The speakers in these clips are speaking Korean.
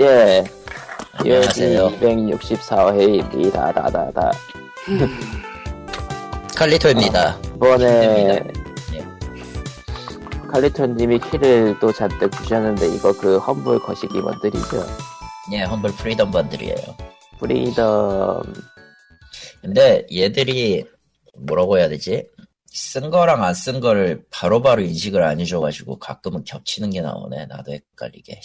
예. 안녕하세요. 264회입니다. 다다다. 칼리토입니다. 이번에 예. 칼리토님이 키를 또 잔뜩 주셨는데 이거 그 Humble 거시기 번들이죠. 예, Humble Freedom Bundle이에요. Freedom 근데 얘들이 뭐라고 해야 되지? 쓴 거랑 안 쓴 거를 바로바로 인식을 안 해줘가지고 가끔은 겹치는 게 나오네. 나도 헷갈리게.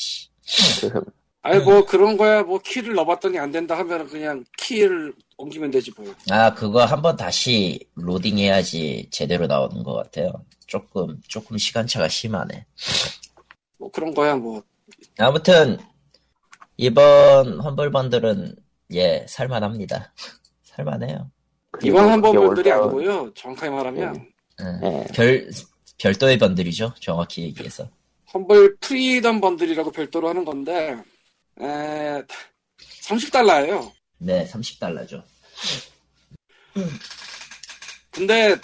씨. 그 아니 뭐 그런 거야 뭐 키를 넣어봤더니 안 된다 하면 그냥 키를 옮기면 되지 뭐 아, 그거 한번 다시 로딩해야지 제대로 나오는 것 같아요. 조금, 조금 시간차가 심하네. 뭐 그런 거야 뭐 아무튼, 이번 험블 번들은, 예, 살만합니다. 살만해요. 이번 한 그게 번들이 올라온- 아니고요 정확하게 말하면 응. 예. 별, 별도의 번들이죠. 정확히 얘기해서. Humble Freedom Bundle이라고 별도로 하는 건데 에 30달러예요 네, 30달러죠. 근데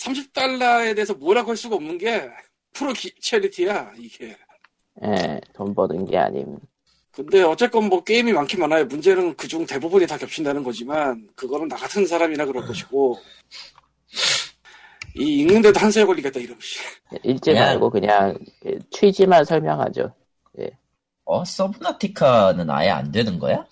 30달러에 대해서 뭐라고 할 수가 없는 게 프로 기, charity야 이게 예, 돈 버는 게 아님. 근데 어쨌건 뭐 게임이 많긴 많아요 문제는 그중 대부분이 다 겹친다는 거지만 그거는 나 같은 사람이나 그럴 것이고 이 읽는데도 한 세월 걸리겠다 이러면 씨. 읽지 말고 그냥 그 취지만 설명하죠. 어, 서브나티카는 아예 안 되는 거야?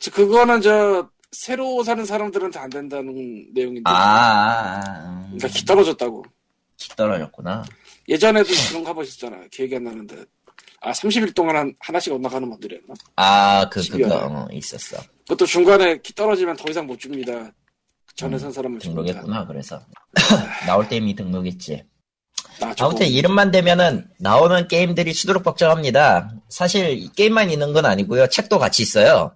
저 그거는 저 새로 사는 사람들한테 안 된다는 내용인데 아, 아, 아, 음. 그러니까 기 떨어졌다고 기 떨어졌구나. 예전에도 그런 거 있었잖아 기억이 안 나는데 아 30일 동안 한, 하나씩 엇나가는 분들이었나 아, 그. 그거, 어, 있었어. 그것도 중간에 기 떨어지면 더 이상 못 줍니다 전에 산 사람을 줍니다 음, 등록했구나, 그래서. 나올 때 이미 등록했지. 나 저거 아무튼 이름만 되면은 나오는 게임들이 수두룩벅적합니다. 사실 이 게임만 있는 건 아니고요. 책도 같이 있어요.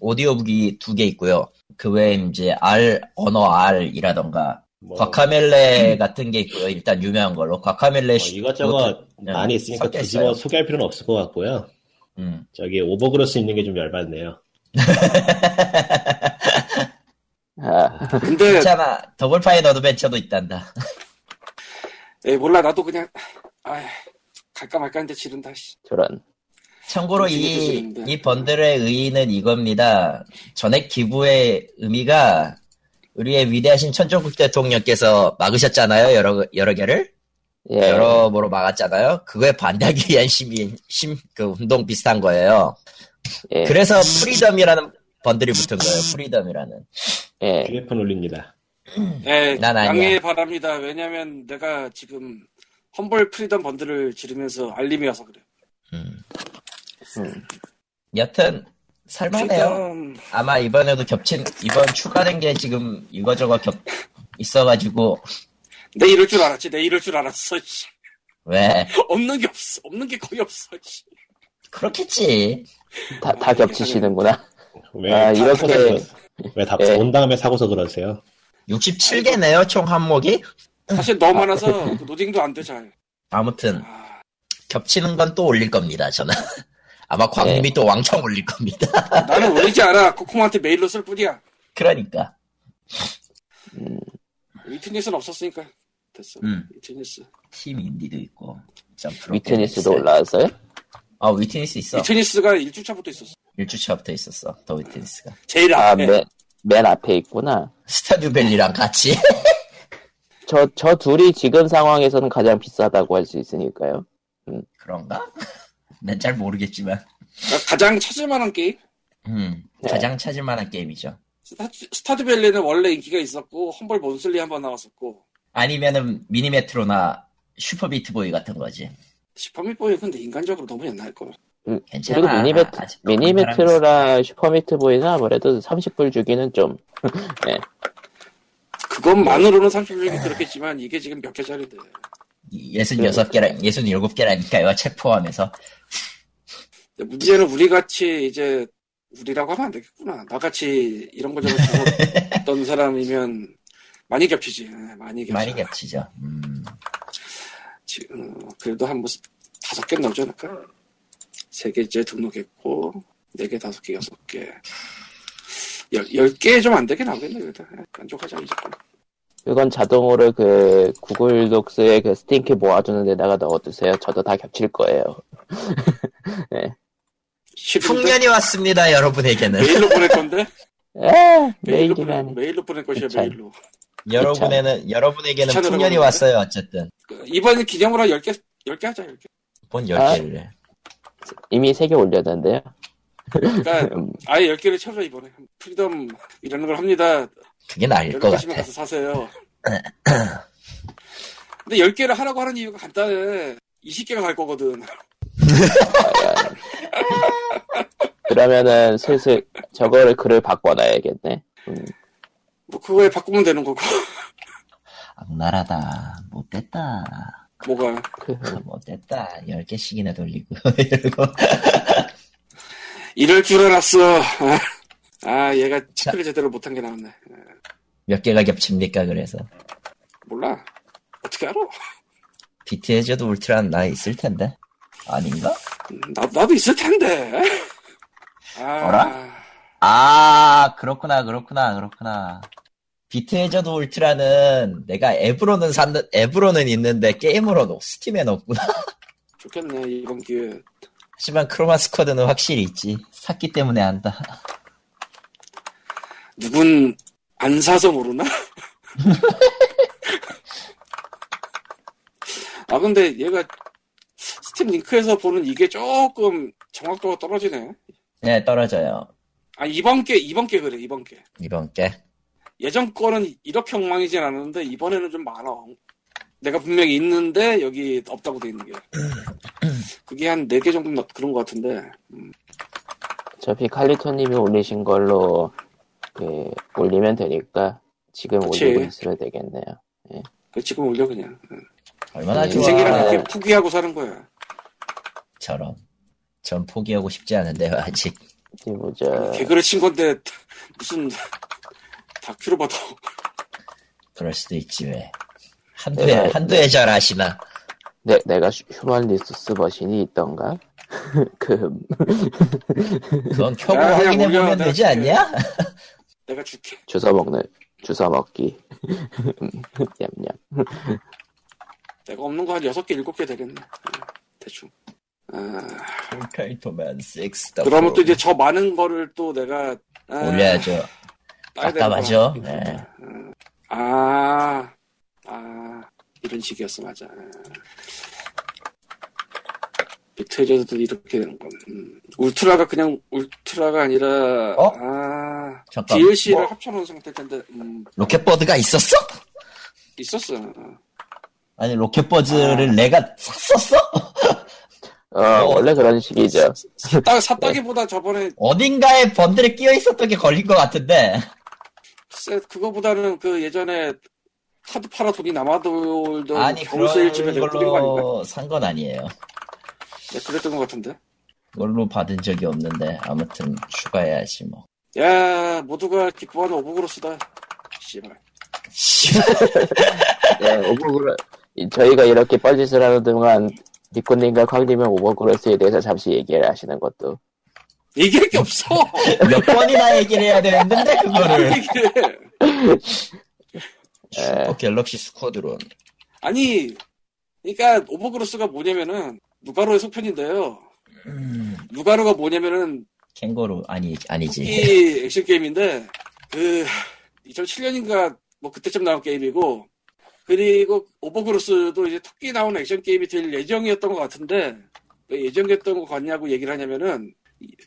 오디오북이 두 개 있고요. 그 외에 이제 R, 언어 R이라던가 뭐, 과카멜레 같은 게 있고요. 일단 유명한 걸로. 과카멜레 뭐 시- 이것저것 네, 많이 있으니까 섞여 굳이 있어요. 뭐 소개할 필요는 없을 것 같고요. 음. 저기 Overgrowth 있는 게 좀 열받네요. 아, 근데 괜찮아. Double Fine Adventure도 있단다. 에이, 몰라 나도 그냥 아 갈까 말까 했는데 지른다 씨. 저런. 참고로 좀 이. 이 번들의 의의는 이겁니다. 전액 기부의 의미가 우리의 위대하신 천조국 대통령께서 막으셨잖아요. 여러, 여러 개를. 예. 여러모로 막았잖아요. 그거에 반대하기 위한 시민, 심, 그 운동 비슷한 거예요. 예. 그래서 Freedom이라는 번들이 붙은 거예요. Freedom이라는. 예. 휴대폰 올립니다. 예, 난 아니야. 양해 바랍니다. 왜냐면 내가 지금 Humble Freedom Bundle을 지르면서 알림이 와서 그래. 음. 음. 여튼, 살만해요. Freedom 아마 이번에도 겹친, 이번 추가된 게 지금 이거저거 겹, 있어가지고, 내 이럴 줄 알았지. 내 이럴 줄 알았어. 씨. 왜? 없는 게 없어. 없는 게 거의 없어. 씨. 그렇겠지. 다, 다 겹치시는구나. 왜 아, 사- 이렇게- 사고서 왜다 예. 온 다음에 사고서 그러세요? 67개네요, 총 항목이? 사실 너무 많아서 그 노딩도 안 돼 잘. 아무튼, 아, 겹치는 건 또 올릴 겁니다, 저는. 아마 광님이 또 왕창 올릴 겁니다. 나는 올리지 않아. 코코마한테 메일로 쓸 뿐이야. 그러니까. 음, Witness는 없었으니까 됐어. 음. Witness. Team Indie도 있고. Witness도 올라왔어요? 아, Witness 있어. Witness가 1주차부터 있었어. 1주차부터 있었어, The Witness가. 제일 아, 앞에. 맨, 맨 앞에 있구나. Stardew Valley랑 같이. 저, 저 둘이 지금 상황에서는 가장 비싸다고 할 수 있으니까요. 그런가? 난 잘 모르겠지만. 가장 찾을만한 게임. 음, 네. 가장 찾을만한 게임이죠. 스타, Stardew Valley는 원래 인기가 있었고 Humble Monthly 한 번 나왔었고 아니면은 미니메트로나 슈퍼비트보이 같은 거지. Super Meat Boy 근데 인간적으로 너무 옛날 걸. 괜찮아. 그리고 Mini Met-, 아직 그런 사람이 미니메트로나 슈퍼미트보이는 아무래도 30불 주기는 좀, 그것만으로는 30주기 그렇겠지만 이게 지금 몇 개짜리인데. 있어. 66개라, 67개라니까요, 책 포함해서. 문제는 우리 같이 이제 우리라고 하면 안 되겠구나. 나같이 이런 거 저거 죽었던 사람이면 많이 겹치지. 네, 많이 겹치. 많이 겹치죠. 음, 지금 그래도 한 뭐 다섯 개 나오지 않을까? 세 개째 등록했고 네 개, 다섯 개, 여섯 개. 열, 열개좀 안 되게 나오겠네, 그래도. 만족하자, 이제. 그건 자동으로 그 구글 독스에 그 스팅키 모아두는 데다가 넣어두세요. 저도 다 겹칠 거예요. 싫은데 풍년이 왔습니다, 여러분에게는. 메일로 보낼 건데 에 메일로 보낼, 메일이라니. 메일로 보낼 것이야 귀찮. 메일로 여러분에는, 여러분에게는 풍년이? 왔어요, 어쨌든. 그, 이번 기념으로 10개 10개 하자 10개 뭔 아. 10개를. 이미 세 개 올렸는데요. 그러니까 음, 아예 10개를 쳐줘 이번에 Freedom 이라는 걸 합니다 그게 나을 것 같아. 가서 사세요 근데 10개를 하라고 하는 이유가 간단해 20개가 갈 거거든 그러면은 슬슬 저거를 글을 바꿔놔야겠네. 음, 뭐 그거에 바꾸면 되는 거고 악랄하다. 못됐다. 뭐가 그, 못됐다. 10개씩이나 돌리고. 이러고. 이럴 줄 알았어 아 얘가 체크를 제대로 못한 게 나왔네 몇 개가 겹칩니까, 그래서. 몰라 어떻게 알아 Beat Hazard Ultra는 나 있을 텐데. 아닌가? 음, 나, 나도 있을 텐데 아, 어라? 아, 그렇구나, 그렇구나, 그렇구나. Beat Hazard Ultra는 내가 앱으로는 산, 앱으로는 있는데 게임으로는 Steam에 없구나. 좋겠네 이번 기회에 하지만 Chroma Squad는 확실히 있지. 샀기 때문에 안다. 누군 안 사서 모르나? 아 근데 얘가 스팀 링크에서 보는 이게 조금 정확도가 떨어지네. 네, 떨어져요. 아 이번 게 이번 게 그래 이번 게 이번 게. 예전 거는 이렇게 엉망이진 않았는데 이번에는 좀 많아. 내가 분명히 있는데 여기 없다고 돼 있는 게 그게 한 네 개 정도 나- 그런 것 같은데 어차피 칼리토님이 올리신 걸로 그 올리면 되니까 지금 그치. 올리고 있으면 되겠네요. 그 지금 올려 그냥 얼마나 네. 좋아. 인생이란 그렇게 포기하고 사는 거야. 저런. 전 포기하고 싶지 않은데요, 아직. 어디 보자. 개그를 친 건데 무슨 다큐로 봐도 그럴 수도 있지, 왜. 한두에, 네. 한두에 잘 아시나. 내, 내가 Hu- Human Resource Machine이 있던가? 그, 그건 켜고 야, 그냥 확인해 보면 올려, 되지 내가 않냐? 내가 줄게. 주워 먹는, 주워 먹기. 냠냠. 내가 없는 거 한 여섯 개 일곱 개 되겠네. 응, 대충. 아, 페이터맨 6. 그러면 또 이제 저 많은 거를 또 내가 아, 올려야죠. 답답하죠? 네. 응. 아, 아 이런 식이었어 맞아. 비트에저도 이렇게 되는 건. 음. 울트라가 그냥 울트라가 아니라 어? 아 잠깐. DLC를 뭐? 합쳐놓은 상태일 텐데 음, 로켓버드가 있었어? 있었어. 아니, 로켓버즈를 아. 내가 샀었어? 어, 원래 그런 식이죠. 샀다 샀다기보다 저번에 어딘가에 번들에 끼어 있었던 게 걸린 것 같은데. 글쎄, 그거보다는 그 예전에 카드 팔아 돈이 남아돌던 아니, 겨울 세일쯤에 그런 내가 뿌린 거 아닌가? 걸로 산 건 아니에요. 네, 그랬던 것 같은데. 그걸로 받은 적이 없는데, 아무튼 추가해야지 뭐. 야, 모두가 기뻐하는 Overgrowth다. 씨발. 네, 오버그로, 저희가 이렇게 뻘짓을 하는 동안, 니코님과 쾅님은 Overgrowth에 대해서 잠시 얘기를 하시는 것도. 얘기할 게 없어. 몇 번이나 얘기를 해야 되는데, 뭘 그거를. Super Galaxy Squadron. 아니, 그러니까 Overgrowth가 뭐냐면은 Lugaru의 속편인데요. 음, Lugaru가 뭐냐면은 캥거루, 아니, 아니지. 토끼 액션 게임인데 그 2007년인가 뭐 그때쯤 나온 게임이고 그리고 Overgrowth도 이제 토끼 나오는 액션 게임이 될 예정이었던 것 같은데 왜 예정이었던 것 같냐고 얘기를 하냐면은 이-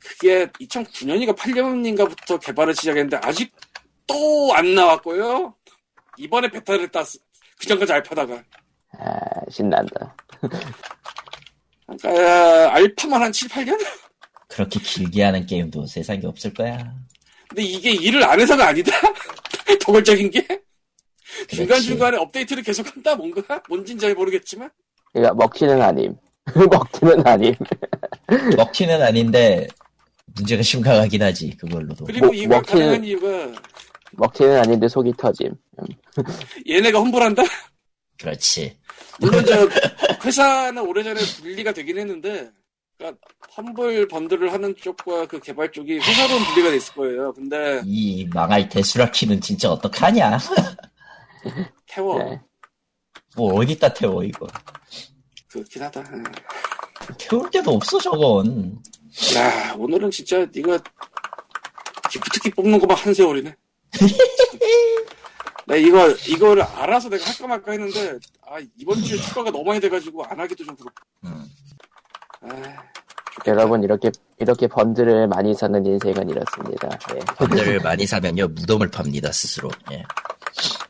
그게 2009년인가 8년인가부터 개발을 시작했는데 아직 또 안 나왔고요. 이번에 베타를 땄어. 그전까지 알파다가. 아, 신난다. 그러니까 알파만 한 7, 8년? 그렇게 길게 하는 게임도 세상에 없을 거야. 근데 이게 일을 안 해서가 아니다. 도골적인 게 중간중간에 업데이트를 계속 한다 뭔가 뭔진 잘 모르겠지만 그러니까 먹튀는 아님. 먹튀는 아님. 먹튀는 아닌데, 문제가 심각하긴 하지, 그걸로도. 그리고 뭐- 이거 먹히는- 가능한 이유가 먹튀는 아닌데 속이 터짐. 얘네가 험불한다. 그렇지. 물론 저 회사는 오래전에 분리가 되긴 했는데 그러니까 험불 번들을 하는 쪽과 그 개발 쪽이 회사로는 분리가 돼 있을 거예요. 근데 이 망할 대수라키는 진짜 어떡하냐? 태워 네. 뭐 어디다 태워, 이거. 그렇긴 하다. 태울 데도 없어, 저건. 야 오늘은 진짜 네가 기프트키 뽑는 거만 한 세월이네. 나 이거 이거를 알아서 내가 할까 말까 했는데 아 이번 주에 추가가 너무 많이 돼가지고 안 하기도 좀 그렇고. 음. 아, 여러분 이렇게 이렇게 번들을 많이 사는 인생은 이렇습니다. 예. 번들을 많이 사면요 무덤을 팝니다 스스로. 예.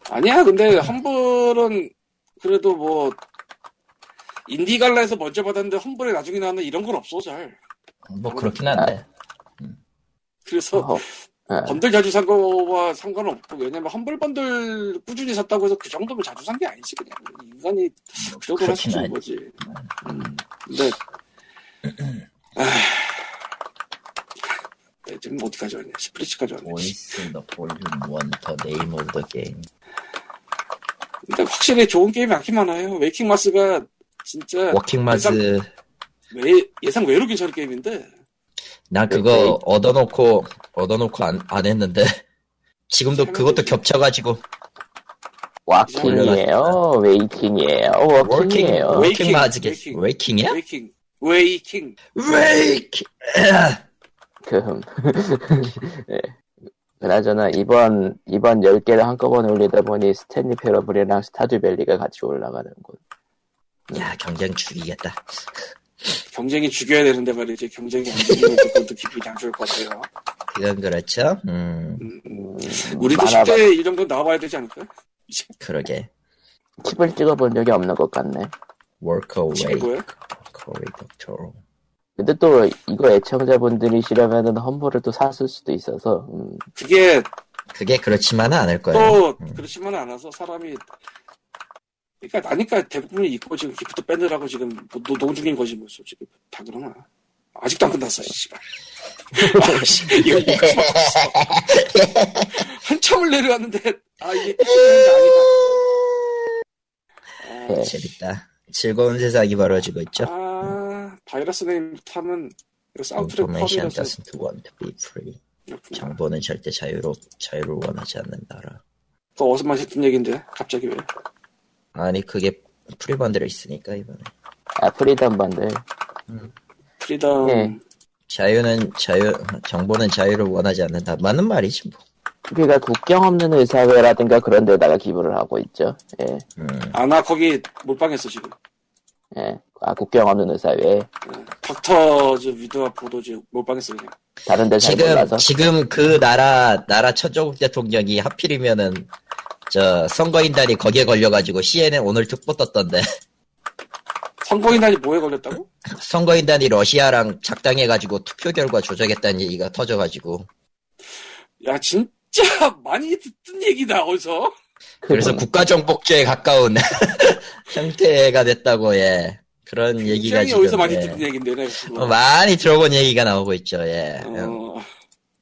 아니야 근데 험블은 그래도 뭐 인디 갈라에서 먼저 받았는데 험블에 나중에 나오는 이런 건 없어 잘. 뭐 그렇긴 한데. 그래서 어, 예. 번들 자주 산 거와 상관은 없고 왜냐면 험블 번들 꾸준히 샀다고 해서 그 정도면 자주 산 게 아니지 그냥 인간이 그 정도로 할수 있는. 거지 음, 근데 아 네, 지금 어디까지 왔냐 스플리츠까지 왔네 Voice the volume one the name of the game. 근데 확실히 좋은 게임이 많긴 많아요 Waking Mars가 진짜. Walking Mars. 외, 예상 외로 괜찮은 게임인데. 난 그거 얻어놓고 얻어놓고 안, 안 했는데. 지금도 그것도 겹쳐가지고. Walking이에요, Waking이에요, Walking이에요. Walking Waking, Mars겠 Waking. Waking이야? Waking Waking. Waking! 그 예. 그나저나 이번 이번 10개를 한꺼번에 올리다 보니 Stanley Parable이랑 Stardew Valley가 같이 올라가는 곳. 야 경쟁 죽이겠다. 경쟁이 죽여야 되는데 말이지 경쟁이 안 죽이면 그것도 기분이 안 좋을 것 같아요. 그건 그렇죠? 음. 음, 우리도 많아봐- 10대 2 정도 나와봐야 되지 않을까? 그러게. 칩을 찍어본 적이 없는 것 같네. 워커웨이? 워커웨이 덕터 근데 또 이거 애청자분들이시라면은 험블을 또 샀을 수도 있어서 음, 그게 그게 그렇지만은 않을 거예요. 또 그렇지만은 않아서 사람이 그러니까 나니까 대부분이 있고 지금 기프트 밴드라고 지금 뭐 노동 중인 거지 뭐 솔직히 다 그러나. 아직도 안 끝났어 씨발. 이거 이거. 없어 한참을 내려왔는데 아 이게 끝이 아니다. 네. 재밌다. 즐거운 세상이 벌어지고 있죠. 아 바이러스 to be free. 그렇구나. 정보는 절대 자유로 자유를 원하지 않는다라. 그거 어디서 많이 듣던 얘기인데 갑자기 왜 아니 그게 free bundle에 있으니까 이번에. 아 Freedom Bundle. Freedom. 네. 자유는 자유 정보는 자유를 원하지 않는다. 맞는 말이지 뭐. 우리가 국경 없는 의사회라든가 그런 데다가 기부를 하고 있죠. 예, 음, 아나 거기 몰빵했어 지금. 예. 아 국경 없는 의사회. 닥터즈 위드와 보도즈 몰빵했어 그냥. 다른 데잘 지금 몰라서. 지금 그 나라 나라 천조국 대통령이 하필이면은 저 선거인단이 거기에 걸려가지고 CNN 오늘 특보 떴던데. 선거인단이 뭐에 걸렸다고? 선거인단이 러시아랑 작당해가지고 투표 결과 조작했다는 얘기가 터져가지고. 야 진짜 많이 듣던 얘기다 어디서? 그래서 국가정복죄에 가까운 형태가 됐다고 예. 그런 얘기가 굉장히 지금 어디서 많이 예. 듣던 얘기인데 네, 그거. 어, 많이 들어본 얘기가 나오고 있죠 예. 어,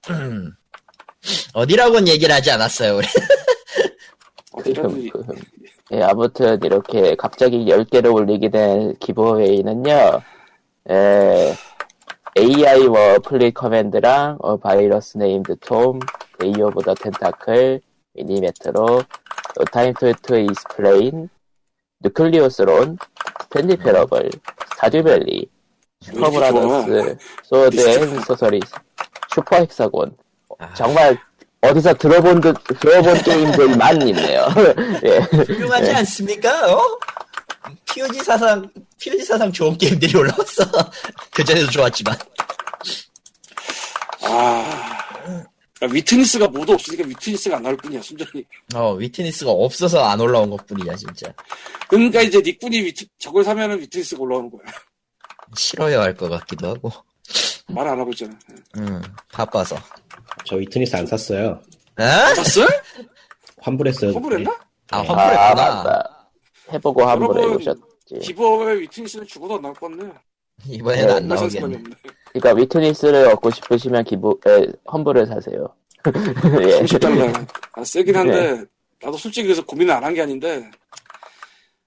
어디라고는 얘기를 하지 않았어요 우리 어디라도 그, 그, 예, 아무튼 이렇게 갑자기 10개를 올리게 된 giveaway는요, 에, AI 워플리 커맨드랑 어, Virus Named TOM, Day of the Tentacle, Mini Metro, No Time to to Explain, Nuclear Throne, Stanley Parable, Stardew Valley, Superbrothers, Sword and Sworcery, Super Hexagon. 아, 정말 어디서 들어본 듯, 들어본 게임들만 있네요. 예. 훌륭하지 않습니까? 어? POG 사상 POG 사상 좋은 게임들이 올라왔어. 그 전에도 좋았지만. 아 그러니까 위트니스가 모두 없으니까 위트니스가 안 나올 뿐이야 순전히. 어 위트니스가 없어서 안 올라온 것 뿐이야 진짜. 그러니까 이제 니꾼이 위트, 저걸 사면은 위트니스가 올라오는 거야. 싫어야 할 것 같기도 하고. 말 안 하고 있잖아. 음 바빠서 저 Witness 안 샀어요. 어? 샀어? 환불했어요. 허브랬나? 아 아, 환불했구나 맞다. 해보고 여러분, 해보셨지. giveaway에 Witness는 죽어도 안 나올 것 같네 이번엔 네, 안 나오겠네 그러니까 Witness를 얻고 싶으시면 기부, 에, Humble을 사세요. 예. 30달러 아, 세긴 한데 나도 솔직히 그래서 고민을 안 한 게 아닌데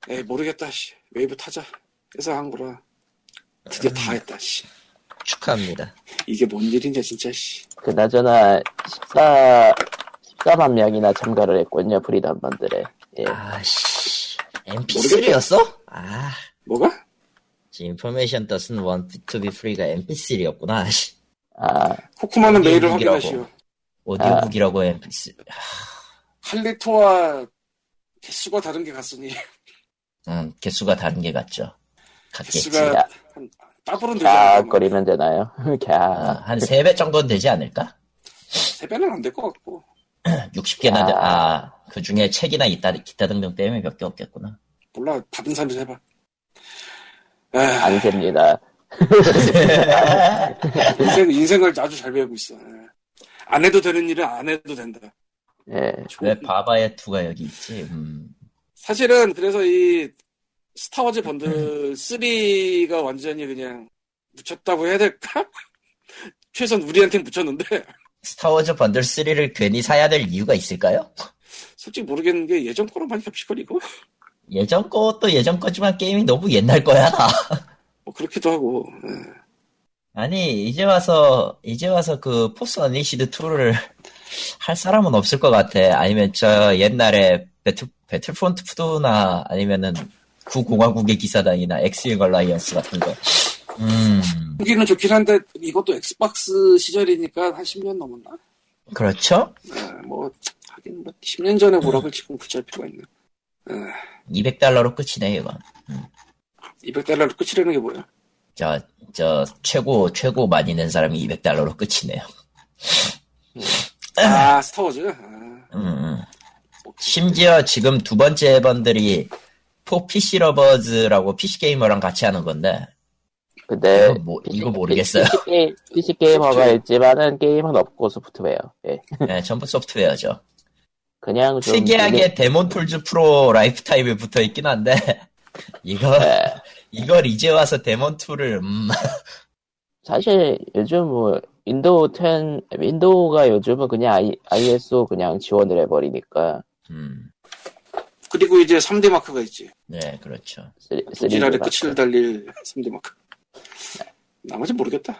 에이 모르겠다 씨 웨이브 타자 해서 한 거라 드디어 다 했다 씨 축하합니다 이게 뭔 일이냐 진짜 씨 그나저나 14, 14만 명이나 참가를 했군요, Freedom Bundle에. 예. 아씨 MP3였어? 아 뭐가? information doesn't want to be free가 mp3였구나. 아, 코코마는 메일을. 확인하시오. 오디오북이라고 mp3. 할리토와 개수가 다른 게 같으니 음, 개수가 다른 게 같죠. 같겠지. 개수가 따블은 되지 않을까? 뭐. 갸거리면 되나요? 아, 갸. 한 3배 정도는 되지 않을까? 세 배는 안 될 것 같고 60개나, 아. 아, 그 중에 책이나 있다, 기타 등등 때문에 몇 개 없겠구나. 몰라 받은 사람이 해봐. 아, 안 셉니다. 인생, 인생을 아주 잘 배우고 있어. 예. 안 해도 되는 일은 안 해도 된다. 예. 왜 바바의 투가 여기 있지? 음, 사실은 그래서 이 스타워즈 번들 3가 완전히 그냥 묻혔다고 해야 될까? 최소한 우리한테 묻혔는데 스타워즈 번들 3를 괜히 사야 될 이유가 있을까요? 솔직히 모르겠는 게 예전 거랑 많이 겹치거리고 예전 것도 예전 거지만 게임이 너무 옛날 거야. 뭐 그렇기도 하고 예. 아니 이제 와서 이제 와서 그 Force Unleashed 2를 할 사람은 없을 것 같아. 아니면 저 옛날에 Battle Battlefront 2나 아니면은 구공화국의 기사단이나 X-Wing Alliance 같은 거. 음 보기는 좋긴 한데 이것도 Xbox 시절이니까 한 10년 넘었나? 그렇죠. 예, 뭐 하긴 뭐 10년 전에 뭐라고 지금 굳이 할 필요가 있나? 200달러로 끝이네 이건. 200달러로 끝이라는 게 뭐야? 저, 저, 최고, 최고 많이 낸 사람이 200달러로 끝이네요. 아 스타워즈. 아, 음, 음. 심지어 지금 두 번째 번들이 포 PC 러버즈라고 PC Gamer랑 같이 하는 건데, 근데 이거, 뭐, 이거 모르겠어요. PC, 게임, PC Gamer가. 있지만은 게임은 없고 소프트웨어. 예. 네, 전부 소프트웨어죠. 그냥 좀 특이하게 DAEMON Tools Pro Lifetime에 붙어 있긴 한데, 이거, 예. 이걸 이제 와서 DAEMON Tool을, 음, 사실 요즘 뭐 윈도우 10 윈도우가 요즘은 그냥 I, ISO 그냥 지원을 해버리니까 음, 그리고 이제 3D Mark가 있지. 네, 그렇죠. 3, 지랄의 3D 끝을 달릴 3D 마크. 나머지 모르겠다.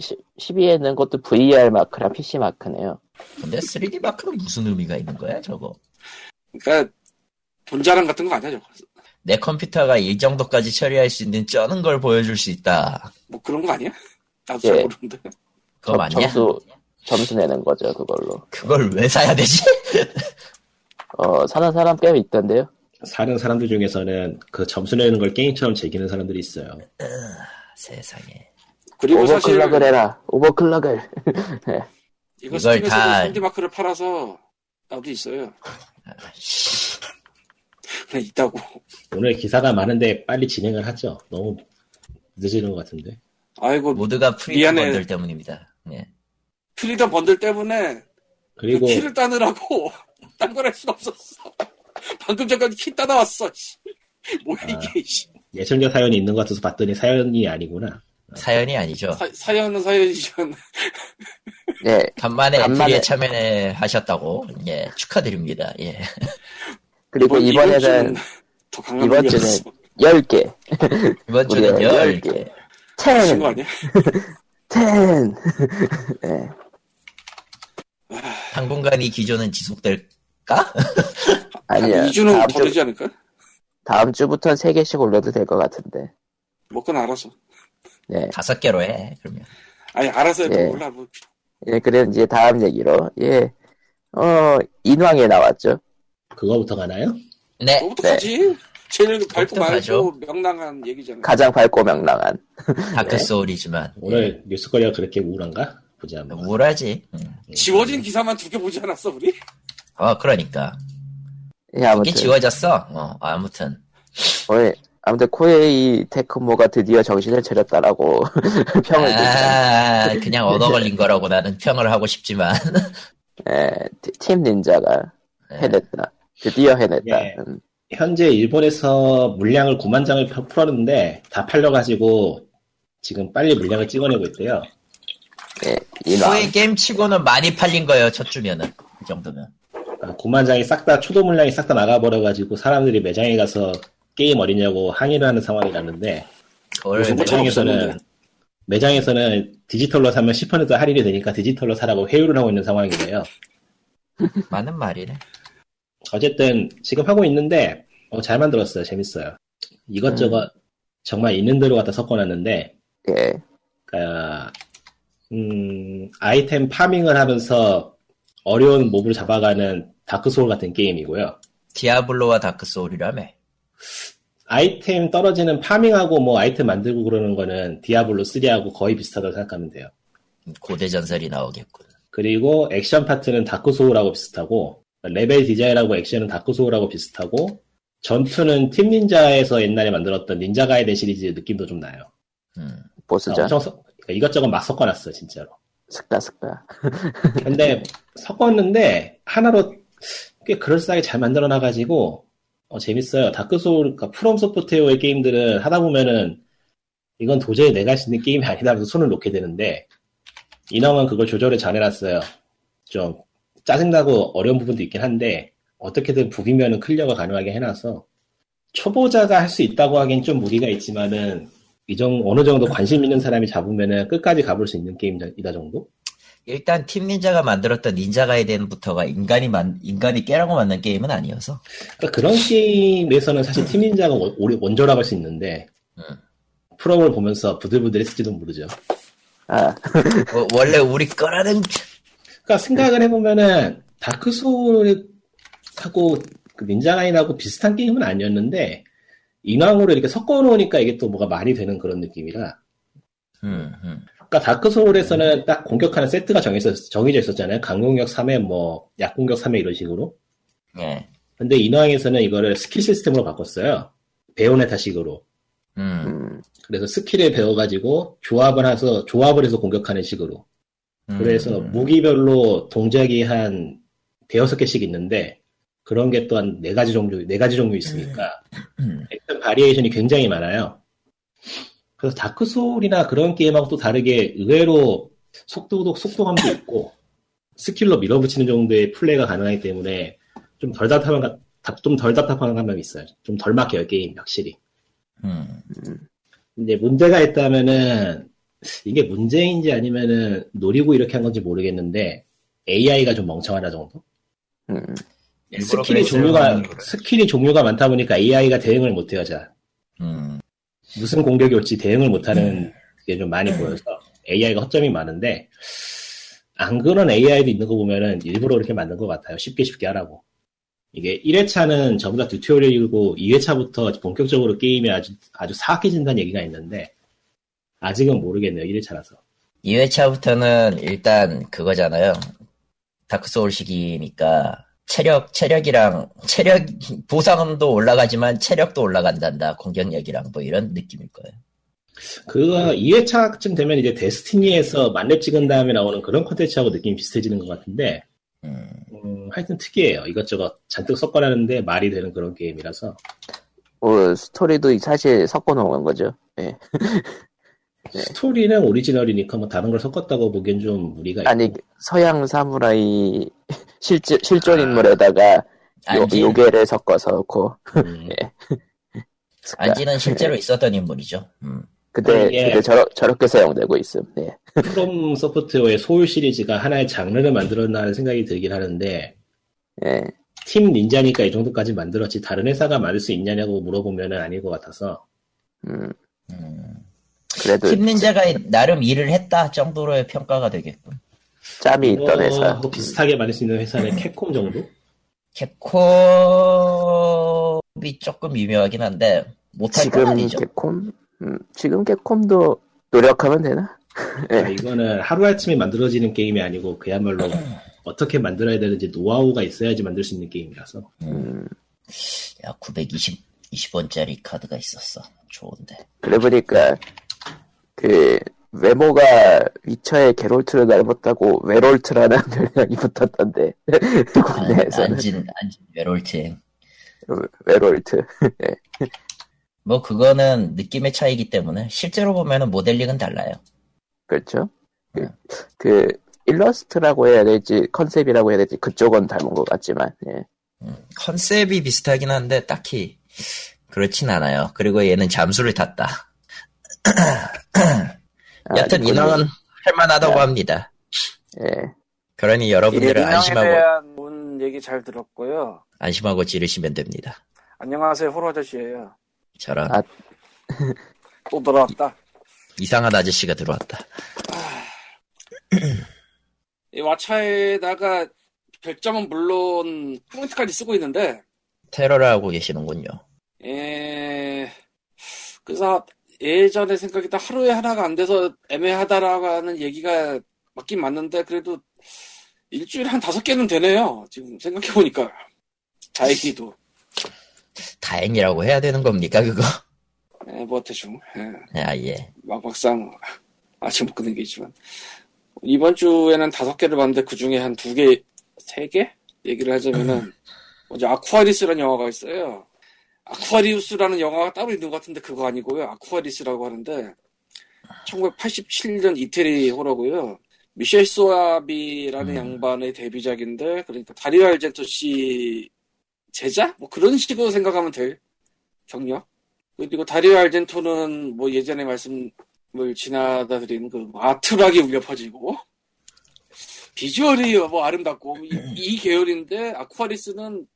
12에 는 것도 VR Mark랑 PC Mark네요. 근데 3D Mark는 무슨 의미가 있는 거야, 저거? 그러니까 본자랑 같은 거 아니야 저거. 내 컴퓨터가 이 정도까지 처리할 수 있는 쩌는 걸 보여줄 수 있다. 뭐 그런 거 아니야? 나도 잘 예. 모르는데. 그거 점- 맞냐? 점수 점수 내는 거죠 그걸로. 그걸 왜 사야 되지? 어 사는 사람 꽤 있던데요. 사는 사람들 중에서는 그 점수 내는 걸 게임처럼 즐기는 사람들이 있어요. 세상에. 그리고 사실 오버클럭을 해라. 오버클럭을. 이거 이걸 다- 3D 마크를 팔아서 나도 있어요. 씨, 그냥 있다고. 오늘 기사가 많은데 빨리 진행을 하죠. 너무 늦어지는 것 같은데. 아이고 모두가 Freedom 미안해. 번들 때문입니다. 예. Freedom Bundle 때문에 그리고 그 키를 따느라고 딴 걸 할 수가 없었어. 방금 전까지 키 따다 왔어. 씨. 뭐야 아. 이게. 씨. 애청자 사연이 있는 것 같아서 봤더니 사연이 아니구나. 사연이 아니죠. 사, 사연은 사연이지만 네. 간만에 간만에- 참여해 하셨다고 예 축하드립니다. 예. 그리고 이번- 이번 이번에는 주는 이번 주는 놈이었어. 10개. 이번 주는 우리가 10개. 10개. 미친 10! 거 아니야? 10! 네. 당분간 이 기조는 지속될까? 아니야. 한 2주는 다음 더 주, 되지 않을까? 다음 주부터는 3개씩 올려도 될 것 같은데. 뭐 그건 알아서. 네. 다섯 개로 해. 그러면. 아니 알아서 해도 예. 몰라. 뭐. 예, 그래, 이제 다음 얘기로. 예. 어, 인왕에 나왔죠. 그거부터 가나요? 네. 뭐부터 네. 가지? 제일 밝고 가죠? 명랑한 얘기잖아. 가장 밝고 명랑한. 다크 소울이지만 오늘 뉴스거리가 그렇게 우울한가? 보자 예. 한번. 우울하지. 음. 지워진 기사만 두 개 보지 않았어 우리? 어 그러니까 예, 이게 아무튼. 지워졌어. 어 아무튼 오늘, 아무튼 코에이 테크모가 드디어 정신을 차렸다라고 평을. 아 그냥 얻어 걸린 거라고 나는 평을 하고 싶지만 예, 티- 팀 닌자가 예. 해냈다. 드디어 해냈다. 예. 음, 현재 일본에서 물량을 9만 장을 펴- 풀었는데 다 팔려가지고 지금 빨리 물량을 찍어내고 있대요. 예, 인왕. 후에 게임 치고는 많이 팔린 거예요 첫 주면은 이 정도면 9만 장이 싹 다 초도 물량이 싹 다 나가버려가지고 사람들이 매장에 가서 게임 어디냐고 항의를 하는 내가- 차 매장에서는. 매장에서는 디지털로 사면 10% 할인이 되니까 디지털로 사라고 회유를 하고 있는 상황이래요. 많은 말이네. 어쨌든 지금 하고 있는데 어, 잘 만들었어요. 재밌어요. 이것저것 정말 있는 대로 갖다 섞어놨는데 예. 그러니까 음, 아이템 파밍을 하면서 어려운 몹을 잡아가는 다크소울 같은 게임이고요. 디아블로와 다크소울이라며. 아이템 떨어지는 파밍하고 뭐 아이템 만들고 그러는 거는 디아블로 3하고 거의 비슷하다고 생각하면 돼요. 고대 전설이 나오겠군. 그리고 액션 파트는 다크소울하고 비슷하고 레벨 디자인하고 액션은 다크소울하고 비슷하고 전투는 팀 닌자에서 옛날에 만들었던 닌자 가이덴 시리즈 느낌도 좀 나요. 음. 보스전. 엄청 섞- 그러니까 이것저것 막 섞어놨어 진짜로. 슥다 슥다. 근데 섞었는데 하나로 꽤 그럴싸하게 잘 만들어 놔가지고 어, 재밌어요. 다크소울, 그러니까 프롬 소프트웨어의 게임들은 하다 보면은 이건 도저히 내가 할수 있는 게임이 아니다 하면서 손을 놓게 되는데 이놈은 그걸 조절을 잘 해놨어요. 좀 짜증나고 어려운 부분도 있긴 한데 어떻게든 부비면은 클리어가 가능하게 해놔서 초보자가 할 수 있다고 하기엔 좀 무리가 있지만은 이 정, 어느 정도 관심 있는 사람이 잡으면은 끝까지 가볼 수 있는 게임이다 정도? 일단 팀 닌자가 만들었던 닌자 가이덴부터가 인간이 만 인간이 깨라고 만든 게임은 아니어서 그러니까 그런 게임에서는 사실 팀 닌자가 원- 오리- 원조라고 할 수 있는데 음. 프롬을 보면서 부들부들했을지도 모르죠. 아, 어, 원래 우리 거라는 그러니까 생각을 해보면은 다크 소울하고 그 닌자 가이덴하고 비슷한 게임은 아니었는데 인왕으로 이렇게 섞어 놓으니까 이게 또 뭐가 말이 되는 그런 느낌이라. 음, 음. 그러니까 다크 소울에서는 딱 공격하는 세트가 정해져, 정해져 있었잖아요. 강공격 3회, 뭐 약공격 3회 이런 식으로. 예. 근데 인왕에서는 이거를 스킬 시스템으로 바꿨어요. 베요네타식으로. 음. 음, 그래서 스킬을 배워가지고 조합을 해서 조합을 해서 공격하는 식으로. 그래서 음. 무기별로 동작이 한 대여섯 개씩 있는데 그런 게 또한 네 가지 종류 네 가지 종류 있으니까 음. 액션 variation이 굉장히 많아요. 그래서 다크 소울이나 그런 게임하고 또 다르게 의외로 속도도 속도감도 있고 스킬로 밀어붙이는 정도의 플레이가 가능하기 때문에 좀 덜 답답한 좀덜 답답한 감각이 있어요. 좀 덜 막혀요 게임 확실히. 음. 근데 문제가 있다면은 이게 문제인지 아니면은 노리고 이렇게 한 건지 모르겠는데 AI가 좀 멍청하다 정도? 음, 스킬이 그랬어요. 종류가 스킬이 종류가 많다 보니까 AI가 대응을 못해요. 자 음. 무슨 공격이 올지 대응을 못하는 게좀 많이 보여서 AI가 허점이 많은데 안 그런 AI도 있는 거 보면은 일부러 그렇게 만든 것 같아요. 쉽게 쉽게 하라고. 이게 1회차는 전부 다 튜토리얼이고 2회차부터 본격적으로 게임이 아주 아주 사악해진다는 얘기가 있는데 아직은 모르겠네요. 1회차라서. 2회차부터는 일단 그거잖아요. 다크 소울 식이니까 체력 체력이랑 체력 보상도 올라가지만 체력도 올라간단다. 공격력이랑 뭐 이런 느낌일 거예요. 그거 2회차쯤 되면 이제 데스티니에서 만렙 찍은 다음에 나오는 그런 콘텐츠하고 느낌이 비슷해지는 것 같은데 음. 음, 하여튼 특이해요. 이것저것 잔뜩 섞어놨는데 말이 되는 그런 게임이라서 뭐, 스토리도 사실 섞어놓은 거죠. 예. 스토리는 오리지널이니까 뭐 다른 걸 섞었다고 보기엔 좀 무리가 있고 아니, 서양 사무라이 실제, 실존 인물에다가 요, 안지, 요괴를 섞어서 넣고, 음, 슥다. 안지는 실제로 있었던 인물이죠. 음. 근데, 이게- 근데 저러, 저렇게 사용되고 있음. 예. 프롬 소프트웨어의 소울 시리즈가 하나의 장르를 만들었나는 생각이 들긴 하는데 예. 팀 닌자니까 이 정도까지 만들었지 다른 회사가 만들 수 있냐고 물어보면 아닐 것 같아서 음, 음. 그래도 팀 닌자가 나름 일을 했다 정도로의 평가가 되겠군. 짬이 있던 회사. 어, 뭐 비슷하게 만들 수 있는 회사는 캡콤 정도? 캡콤이 조금 미묘하긴 한데 못할 건 지금 아니죠. 캡콤? 음, 지금 캡콤도 노력하면 되나? 아, 이거는 하루아침에 만들어지는 게임이 아니고 그야말로 어떻게 만들어야 되는지 노하우가 있어야지 만들 수 있는 게임이라서 음, 야 920 20원짜리 카드가 있었어. 좋은데. 그래 보니까, 그, 외모가 위쳐의 게롤트를 닮았다고 외롤트라는 별명이 붙었던데, 국내에서는. 안진 안진 외롤팅. 외롤트. 뭐 그거는 느낌의 차이기 때문에 실제로 보면은 모델링은 달라요. 그렇죠? 그, 네. 그, 일러스트라고 해야 될지, 컨셉이라고 해야 될지, 그쪽은 닮은 것 같지만, 예. 음, 컨셉이 비슷하긴 한데 딱히 그렇진 않아요. 그리고 얘는 잠수를 탔다. 아, 여튼 인왕은 할만하다고 야. 합니다. 예. 그러니 여러분들은 안심하고 대한 문 얘기 잘 들었고요. 안심하고 지르시면 됩니다. 안녕하세요, 호로 아저씨예요. 저런 아, 또 돌아왔다. 이상한 아저씨가 들어왔다. 이 왓챠에다가 별점은 물론 포인트까지 쓰고 있는데, 테러를 하고 계시는군요. 예, 그래서 예전에 생각했던 하루에 하나가 안 돼서 애매하다라고 하는 얘기가 맞긴 맞는데, 그래도 일주일에 한 다섯 개는 되네요. 지금 생각해 보니까. 다행히도. 다행이라고 해야 되는 겁니까, 그거? 예, 뭐, 대충. 예. 아, 예. 막, 막상, 아직 못 끊는 게 있지만. 이번 주에는 다섯 개를 봤는데, 그 중에 한 두 개, 세 개? 얘기를 하자면은, 먼저 아쿠아리스라는 영화가 있어요. 아쿠아리우스라는 영화가 따로 있는 것 같은데, 그거 아니고요. 아쿠아리스라고 하는데, 1987년 이태리 호러고요. 미셸 소아비라는 음. 양반의 데뷔작인데, 그러니까 다리오 알젠토 씨 제자? 뭐 그런 식으로 생각하면 될 경력? 그리고 다리오 알젠토는 뭐 예전에 말씀을 지나다 드린 그 아트락이 울려 퍼지고 비주얼이 뭐 아름답고 이, 이 계열인데 아쿠아리스는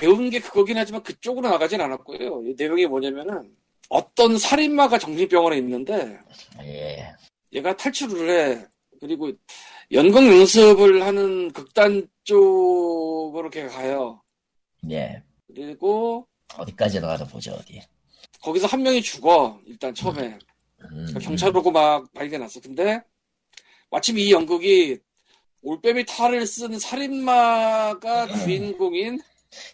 배운 게 그거긴 하지만 그쪽으로 나가진 않았고요. 이 내용이 뭐냐면은 어떤 살인마가 정신병원에 있는데 예. 얘가 탈출을 해. 그리고 연극 연습을 하는 극단 쪽으로 걔가 가요. 예. 그리고 어디까지 나가도 보죠, 어디. 거기서 한 명이 죽어. 일단 처음에. 음, 경찰 오고 막 발견 났어. 근데 마침 이 연극이 올빼미 탈을 쓴 살인마가 주인공인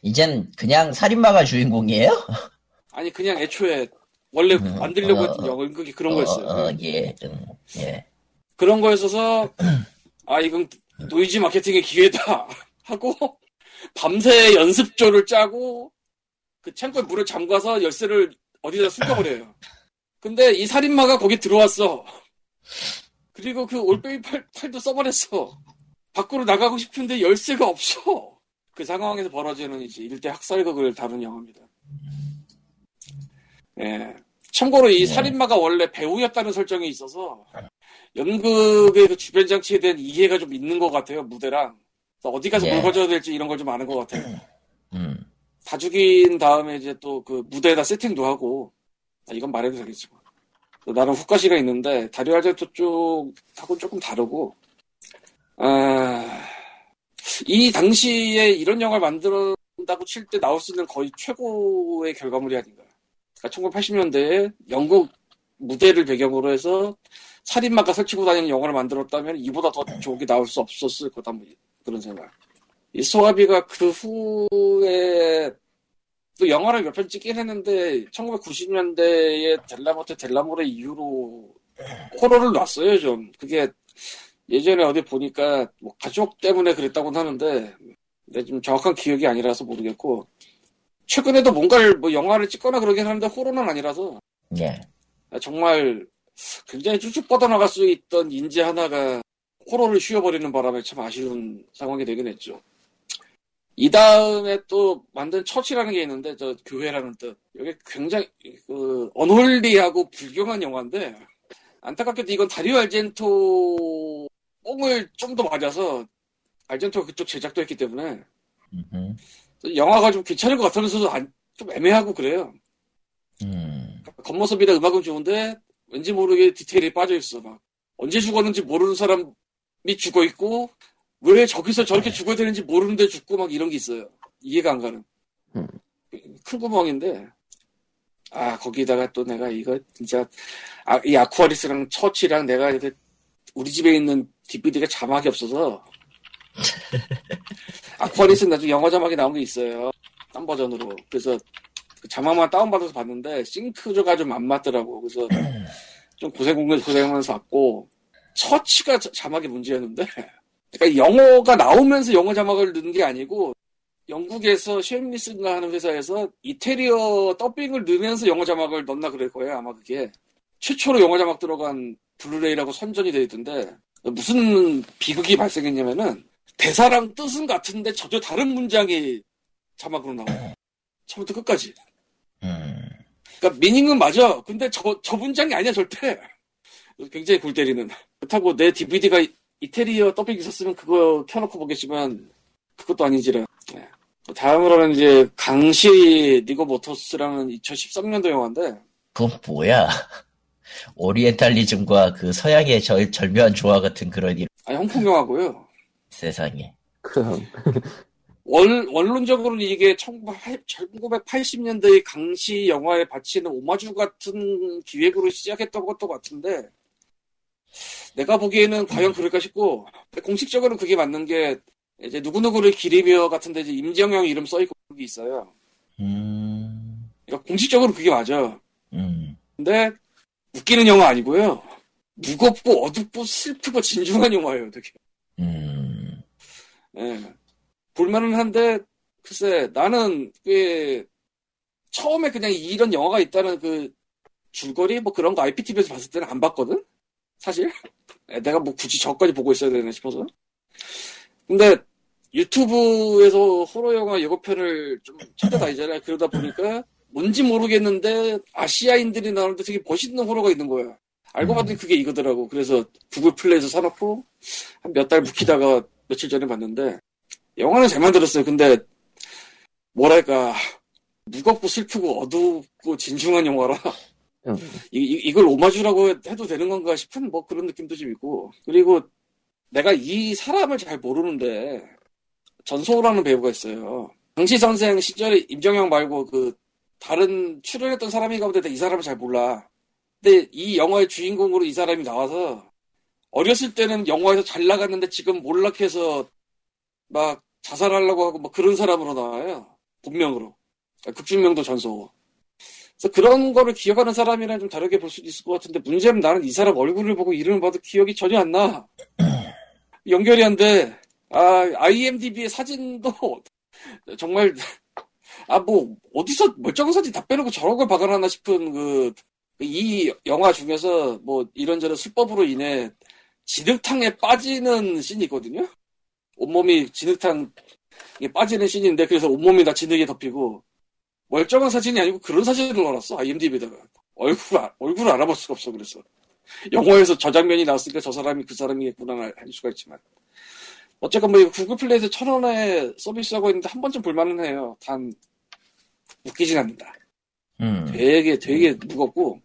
이젠 그냥 살인마가 주인공이에요? 아니 그냥 애초에 원래 음, 만들려고 어, 했던 어. 연극이 그런 거였어요. 어, 어, 예. 음, 예. 그런 거였어서 아 이건 노이즈 마케팅의 기회다 하고 밤새 연습조를 짜고 그 창고에 문을 잠가서 열쇠를 어디다 숨겨버려요. 근데 이 살인마가 거기 들어왔어. 그리고 그 올빼미 탈, 탈도 써버렸어. 밖으로 나가고 싶은데 열쇠가 없어. 그 상황에서 벌어지는 이제 일대 학살극을 다룬 영화입니다. 예. 참고로 이 네. 살인마가 원래 배우였다는 설정이 있어서 연극의 그 주변 장치에 대한 이해가 좀 있는 것 같아요 무대랑 어디 가서 예. 뭘 가져야 될지 이런 걸 좀 아는 것 같아요 음. 다 죽인 다음에 이제 또 그 무대에다 세팅도 하고 아, 이건 말해도 되겠지 뭐. 또 나름 후가시가 있는데 다리오 알젠토 쪽하고는 조금 다르고 아, 이 당시에 이런 영화를 만들었다고 칠 때 나올 수 있는 거의 최고의 결과물이 아닌가 그러니까 1980년대에 영국 무대를 배경으로 해서 살인마가 설치고 다니는 영화를 만들었다면 이보다 더 좋은 게 나올 수 없었을 거다 뭐 그런 생각. 이 소아비가 그 후에 또 영화를 몇 편 찍긴 했는데 1990년대에 델라모테 델라모레 이후로 호러를 놨어요 좀. 그게 예전에 어디 보니까 뭐 가족 때문에 그랬다고는 하는데 근데 좀 정확한 기억이 아니라서 모르겠고 최근에도 뭔가를 뭐 영화를 찍거나 그러긴 하는데 호러는 아니라서 예. 정말 굉장히 쭉쭉 뻗어나갈 수 있던 인재 하나가 호러를 휘어버리는 바람에 참 아쉬운 상황이 되긴 했죠. 이 다음에 또 만든 처치라는 게 있는데 저 교회라는 뜻 이게 굉장히 그 언홀리하고 불경한 영화인데 안타깝게도 이건 다리오 알젠토 뽕을 좀 더 맞아서 알젠토가 그쪽 제작도 했기 때문에 음흠. 영화가 좀 괜찮을 것 같으면서도 안- 좀 애매하고 그래요. 음. 겉모습이나 음악은 좋은데 왠지 모르게 디테일이 빠져 있어 막 언제 죽었는지 모르는 사람이 죽어 있고 왜 저기서 저렇게 죽어야 되는지 모르는데 죽고 막 이런 게 있어요 이해가 안 가는 음. 큰 구멍인데 아 거기다가 또 내가 이거 진짜 아, 이 아쿠아리스랑 처치랑 내가 이렇게 우리 집에 있는 DVD가 자막이 없어서. 아쿠아리우스 나중에 영어 자막이 나온 게 있어요. 딴 버전으로. 그래서 그 자막만 다운받아서 봤는데 싱크도 좀 안 맞더라고. 그래서 좀 고생 고생하면서 봤고 처치가 자- 자막이 문제였는데. 그러니까 영어가 나오면서 영어 자막을 넣는 게 아니고 영국에서 Shameless인가 하는 회사에서 이태리어 더빙을 넣으면서 영어 자막을 넣나 그럴 거예요 아마 그게. 최초로 영어 자막 들어간 블루레이라고 선전이 돼 있던데 무슨 비극이 발생했냐면은 대사랑 뜻은 같은데 전혀 다른 문장이 자막으로 나와요 처음부터 끝까지 음. 그러니까 meaning은 맞아. 근데 저, 저 문장이 아니야 절대. 굉장히 골 때리는. 그렇다고 내 DVD가 이태리어 더빙 있었으면 그거 켜놓고 보겠지만 그것도 아니지라. 네. 다음으로는 이제 강시 Rigor Mortis라는 2013년도 영화인데 그건 뭐야? 오리엔탈리즘과 그 서양의 절, 절묘한 조화 같은 그런 일 아니 홍콩 영화고요. 세상에. 그 원, 원론적으로는 이게 1980년대의 강시 영화에 바치는 오마주 같은 기획으로 시작했던 것도 같은데, 내가 보기에는 과연 그럴까 싶고, 공식적으로는 그게 맞는 게, 이제 누구누구를 기리며 같은데 이제 임정영 이름 써있고 그런 게 있어요. 음, 그러니까 공식적으로 그게 맞아. 음, 근데, 웃기는 영화 아니고요. 무겁고 어둡고 슬프고 진중한 영화예요, 되게. 음, 예. 볼만은 한데, 글쎄, 나는, 그, 처음에 그냥 이런 영화가 있다는 그, 줄거리? 뭐 그런 거 IPTV에서 봤을 때는 안 봤거든? 사실? 예, 내가 뭐 굳이 저까지 보고 있어야 되나 싶어서. 근데, 유튜브에서 호러 영화 예고편을 좀 찾아다니잖아요. 그러다 보니까, 뭔지 모르겠는데, 아시아인들이 나오는데 되게 멋있는 호러가 있는 거야. 알고 봤더니 그게 이거더라고. 그래서 구글 플레이에서 사놓고, 한 몇 달 묵히다가 며칠 전에 봤는데, 영화는 잘 만들었어요. 근데 뭐랄까 무겁고 슬프고 어둡고 진중한 영화라 음, 이, 이- 이걸 오마주라고 해도 되는 건가 싶은 뭐 그런 느낌도 좀 있고 그리고 내가 이 사람을 잘 모르는데 전소호라는 배우가 있어요. 당시 선생 시절에 임정영 말고 그 다른 출연했던 사람이 가운데 이 사람을 잘 몰라. 근데 이 영화의 주인공으로 이 사람이 나와서 어렸을 때는 영화에서 잘 나갔는데 지금 몰락해서 막 자살하려고 하고 막 그런 사람으로 나와요. 본명으로. 아, 극중명도 전소호. 그래서 그런 거를 기억하는 사람이랑 좀 다르게 볼 수도 있을 것 같은데 문제는 나는 이 사람 얼굴을 보고 이름을 봐도 기억이 전혀 안 나. 연결이 안 돼. 아, IMDb의 사진도 정말 아 뭐 어디서 멀쩡한 사진 다 빼놓고 저런 걸 박아놨나 싶은 그 이 영화 중에서 뭐 이런저런 수법으로 인해 진흙탕에 빠지는 씬이 있거든요. 온몸이 진흙탕에 빠지는 씬인데 그래서 온몸이 다 진흙에 덮이고 멀쩡한 사진이 아니고 그런 사진을 넣어놨어 IMDb에다가. 얼굴 아- 얼굴을 알아볼 수가 없어 그래서. 영화에서 저 장면이 나왔으니까 저 사람이 그 사람이겠구나 할 수가 있지만. 어쨌건 뭐 이거 구글 플레이에서 천 원에 서비스하고 있는데 한 번쯤 볼만은 해요. 단 웃기진 않는다 음. 되게 되게 무겁고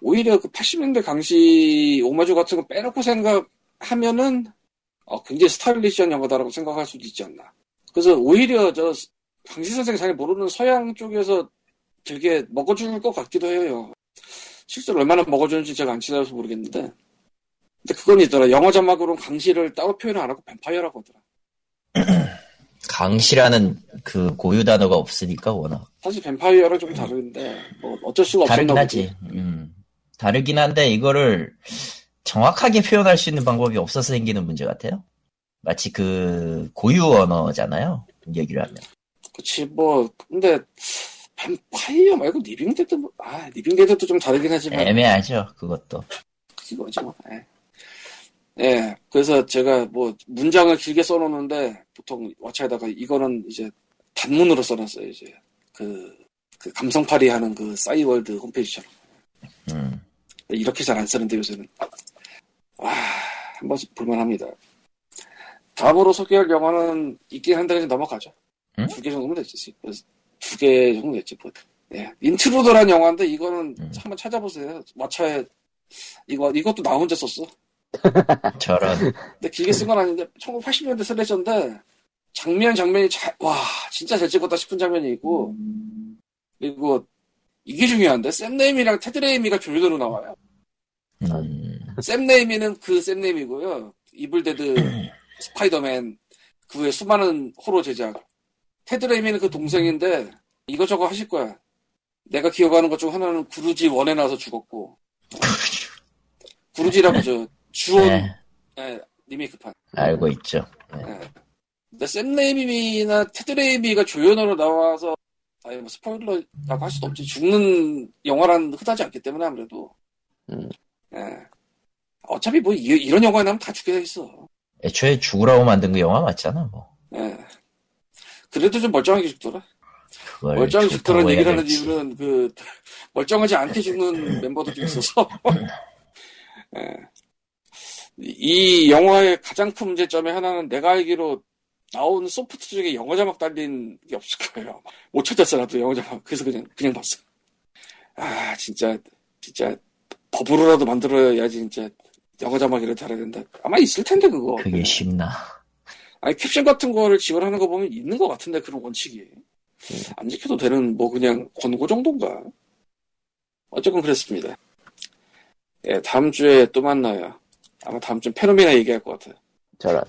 오히려 그 80년대 강시 오마주 같은 거 빼놓고 생각하면은 어, 굉장히 스타일리시한 영화다라고 생각할 수도 있지 않나. 그래서 오히려 저 강시 선생이 잘 모르는 서양 쪽에서 되게 먹어줄 것 같기도 해요. 실제로 얼마나 먹어주는지 제가 안 친해서 모르겠는데. 근데 그건 있더라. 영어 자막으로는 강시를 따로 표현을 안 하고 뱀파이어라고 하더라. 강시라는 그 고유 단어가 없으니까 워낙 사실 뱀파이어랑 좀 다른데 뭐 어쩔 수가 없었나 하지. 보지. 음. 다르긴 한데 이거를 정확하게 표현할 수 있는 방법이 없어서 생기는 문제 같아요. 마치 그 고유 언어잖아요. 얘기를 하면. 그치 뭐 근데 뱀파이어 말고 living dead 뭐, 아 living dead도 좀 다르긴 하지만 애매하죠. 그것도. 그거지 뭐. 예. 예, 그래서 제가 뭐 문장을 길게 써놓는데 보통 왓챠에다가 이거는 이제 단문으로 써놨어요 이제 그, 그 감성팔이 하는 그 싸이월드 홈페이지처럼 음. 이렇게 잘 안 쓰는데 요새는 와 한번씩 볼만합니다. 다음으로 소개할 영화는 있긴 한데 그냥 넘어가죠. 응? 두개 정도면 됐지. 두 개 정도 됐지. 뭐. 예, Intruder란 영화인데 이거는 음. 한번 찾아보세요. 왓챠에 이거 이것도 나 혼자 썼어. 저런. 근데 길게 쓴 건 아닌데 1980년대 slasher인데 장면 장면이 잘, 와 진짜 잘 찍었다 싶은 장면이 있고 그리고 이게 중요한데 샘 레이미랑 테드 레이미가 조연으로 나와요. 음. 샘 레이미는 그 샘 레이미고요. Evil Dead, 스파이더맨 그 외 수많은 호러 제작. 테드 레이미는 그 동생인데 이거저거 하실 거야. 내가 기억하는 것 중 하나는 Grudge one에 나와서 죽었고 Grudge라고 저 주온 네, 예, 리메이크판. 알고 있죠. 근데 샘 레이미나 테드 레이미가 조연으로 나와서 아니 뭐 스포일러라고 할 수도 없지 죽는 영화란 흔하지 않기 때문에 아무래도 음. 예. 어차피 뭐 이, 런 영화에 나오면 다 죽게 돼 있어 애초에 죽으라고 만든 그 영화 맞잖아, 뭐. 예. 그래도 좀 멀쩡하게 죽더라 멀쩡하게 죽더라는 얘기를 하는. 이유는 그 멀쩡하지 않게 죽는 멤버도 좀 있어서 예. 이 영화의 가장 큰 문제점의 하나는 내가 알기로 나온 소프트 중에 영어 자막 달린 게 없을 거예요. 못 찾았어 나도 영어 자막. 그래서 그냥 그냥 봤어. 아 진짜 진짜 법으로라도 만들어야지 진짜 영어 자막이라도 달아야 된다. 아마 있을 텐데 그거. 그게 쉽나. 아니 캡션 같은 거를 지원하는 거 보면 있는 것 같은데 그런 원칙이 안 지켜도 되는 뭐 그냥 권고 정도인가. 어쨌건 그랬습니다. 예, 다음 주에 또 만나요. 아마 다음 주에 페노미나 얘기할 것 같아요. 저런.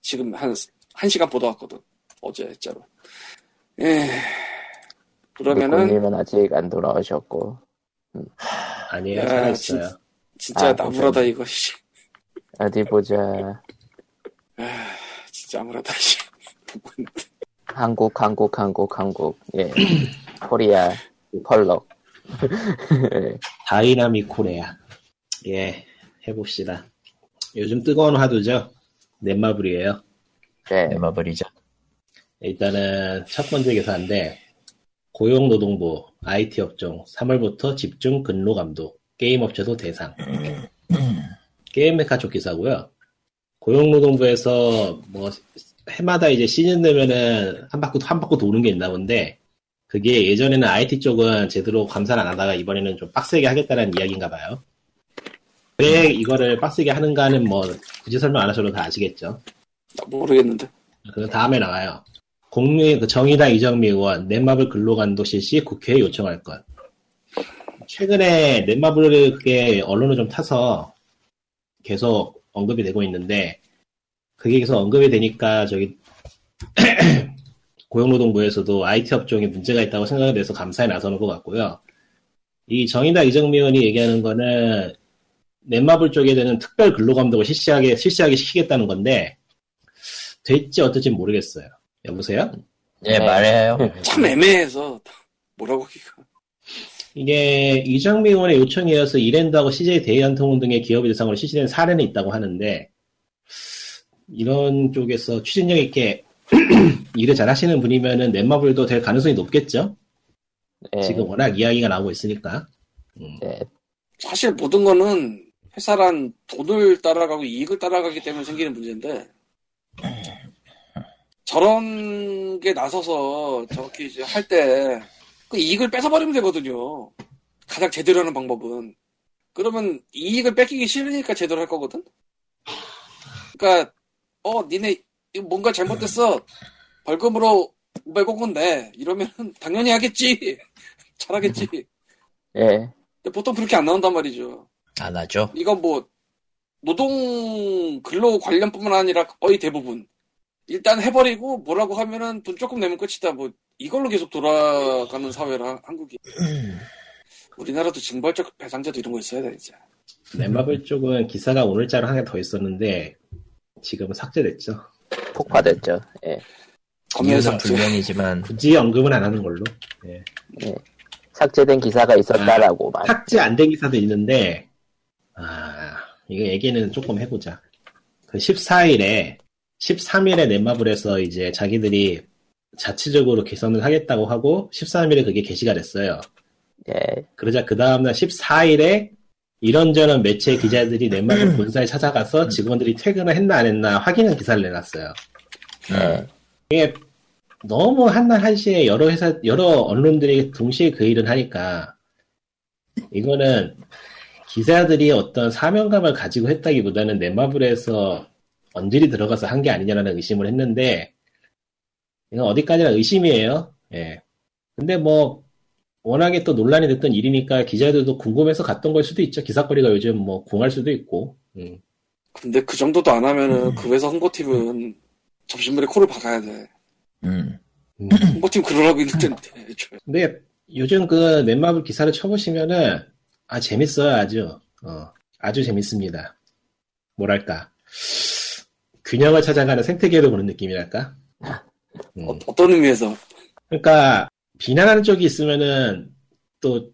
지금 한, 한 시간 보다 왔거든. 어제, 진짜로. 예. 그러면은, 님은 아직 안 돌아오셨고. 아니에요, 야, 살아있어요. 진짜 아, 나무라다, 그렇구나. 이거, 씨. 어디 보자. 아, 진짜 아무라다, 씨. 한국, 한국, 한국, 한국. 예. 코리아, 펄럭. 예. 다이나믹 코레아. 예, 해봅시다. 요즘 뜨거운 화두죠. 넷마블이에요. 네. 네마블이죠. 일단은 첫 번째 기사인데 고용노동부 IT 업종 3월부터 집중 근로 감독 게임 업체도 대상 게임 메카 쪽 기사고요. 고용노동부에서 뭐 해마다 이제 시즌 되면은 한 바퀴 한 바퀴 도는 게 있나 본데 그게 예전에는 IT 쪽은 제대로 감사를 안 하다가 이번에는 좀 빡세게 하겠다는 이야기인가 봐요. 왜 이거를 빡세게 하는가는 뭐 굳이 설명 안 하셔도 다 아시겠죠. 나 모르겠는데. 그 다음에 나와요. 국민 그 정의당 이정미 의원 넷마블 근로감독 실시 국회에 요청할 것. 최근에 넷마블을 그게 언론을 좀 타서 계속 언급이 되고 있는데 그게 계속 언급이 되니까 저기 고용노동부에서도 IT 업종에 문제가 있다고 생각을 해서 감사에 나서는 것 같고요. 이 정의당 이정미 의원이 얘기하는 거는 넷마블 쪽에 되는 특별 근로감독을 실시하게 실시하게 시키겠다는 건데 될지 어떨지 모르겠어요. 여보세요? 예, 네. 말해요. 참 애매해서, 뭐라고 하기가. 이게 이정미 의원의 요청에 이어서 이랜드하고 CJ 대한통운 등의 기업의 대상으로 실시된 사례는 있다고 하는데 이런 쪽에서 추진력 있게 일을 잘 하시는 분이면은 넷마블도 될 가능성이 높겠죠? 예. 지금 워낙 이야기가 나오고 있으니까. 음. 예. 사실 모든 거는 회사란 돈을 따라가고 이익을 따라가기 때문에 생기는 문제인데 저런 게 나서서 저렇게 이제 할 때 그 이익을 뺏어버리면 되거든요. 가장 제대로 하는 방법은. 그러면 이익을 뺏기기 싫으니까 제대로 할 거거든? 그러니까 어 니네 뭔가 잘못됐어 벌금으로 500억은 내 이러면 당연히 하겠지 잘하겠지 예. 근데 보통 그렇게 안 나온단 말이죠. 안 하죠. 이건 뭐 노동 근로 관련뿐만 아니라 거의 대부분 일단 해버리고 뭐라고 하면은 돈 조금 내면 끝이다. 뭐 이걸로 계속 돌아가는 사회라 한국이. 우리나라도 징벌적 배상제도 이런 거 있어야 돼 이제. 넷마블 쪽은 기사가 오늘자로 하나 더 있었는데 지금은 삭제됐죠. 폭파됐죠. 예. 검열 이유는 삭제. 불명이지만 굳이 언급은 안 하는 걸로. 예. 삭제된 기사가 있었다라고만. 삭제 안 된 기사도 있는데, 아, 이거 얘기는 조금 해보자. 그 14일에, 13일에 넷마블에서 이제 자기들이 자체적으로 개선을 하겠다고 하고, 13일에 그게 게시가 됐어요. 예. 그러자 그 다음날 14일에 이런저런 매체 기자들이 넷마블 본사에 찾아가서 직원들이 퇴근을 했나 안 했나 확인한 기사를 내놨어요. 예. 이게 너무 한날 한시에 여러 회사, 여러 언론들이 동시에 그 일을 하니까, 이거는 기자들이 어떤 사명감을 가지고 했다기보다는 넷마블에서 언질이 들어가서 한 게 아니냐라는 의심을 했는데, 이건 어디까지나 의심이에요. 예. 근데 뭐, 워낙에 또 논란이 됐던 일이니까 기자들도 궁금해서 갔던 걸 수도 있죠. 기사거리가 요즘 뭐 궁할 수도 있고. 음. 근데 그 정도도 안 하면은 그 회사 홍보팀은 접신물에 코를 박아야 돼. 음. 음. 홍보팀 그러라고 있는 텐데. 애초에. 근데 요즘 그 넷마블 기사를 쳐보시면은 아 재밌어요 아주 어, 아주 재밌습니다. 뭐랄까 균형을 찾아가는 생태계로 보는 느낌이랄까. 음. 어, 어떤 의미에서 그러니까 비난하는 쪽이 있으면은 또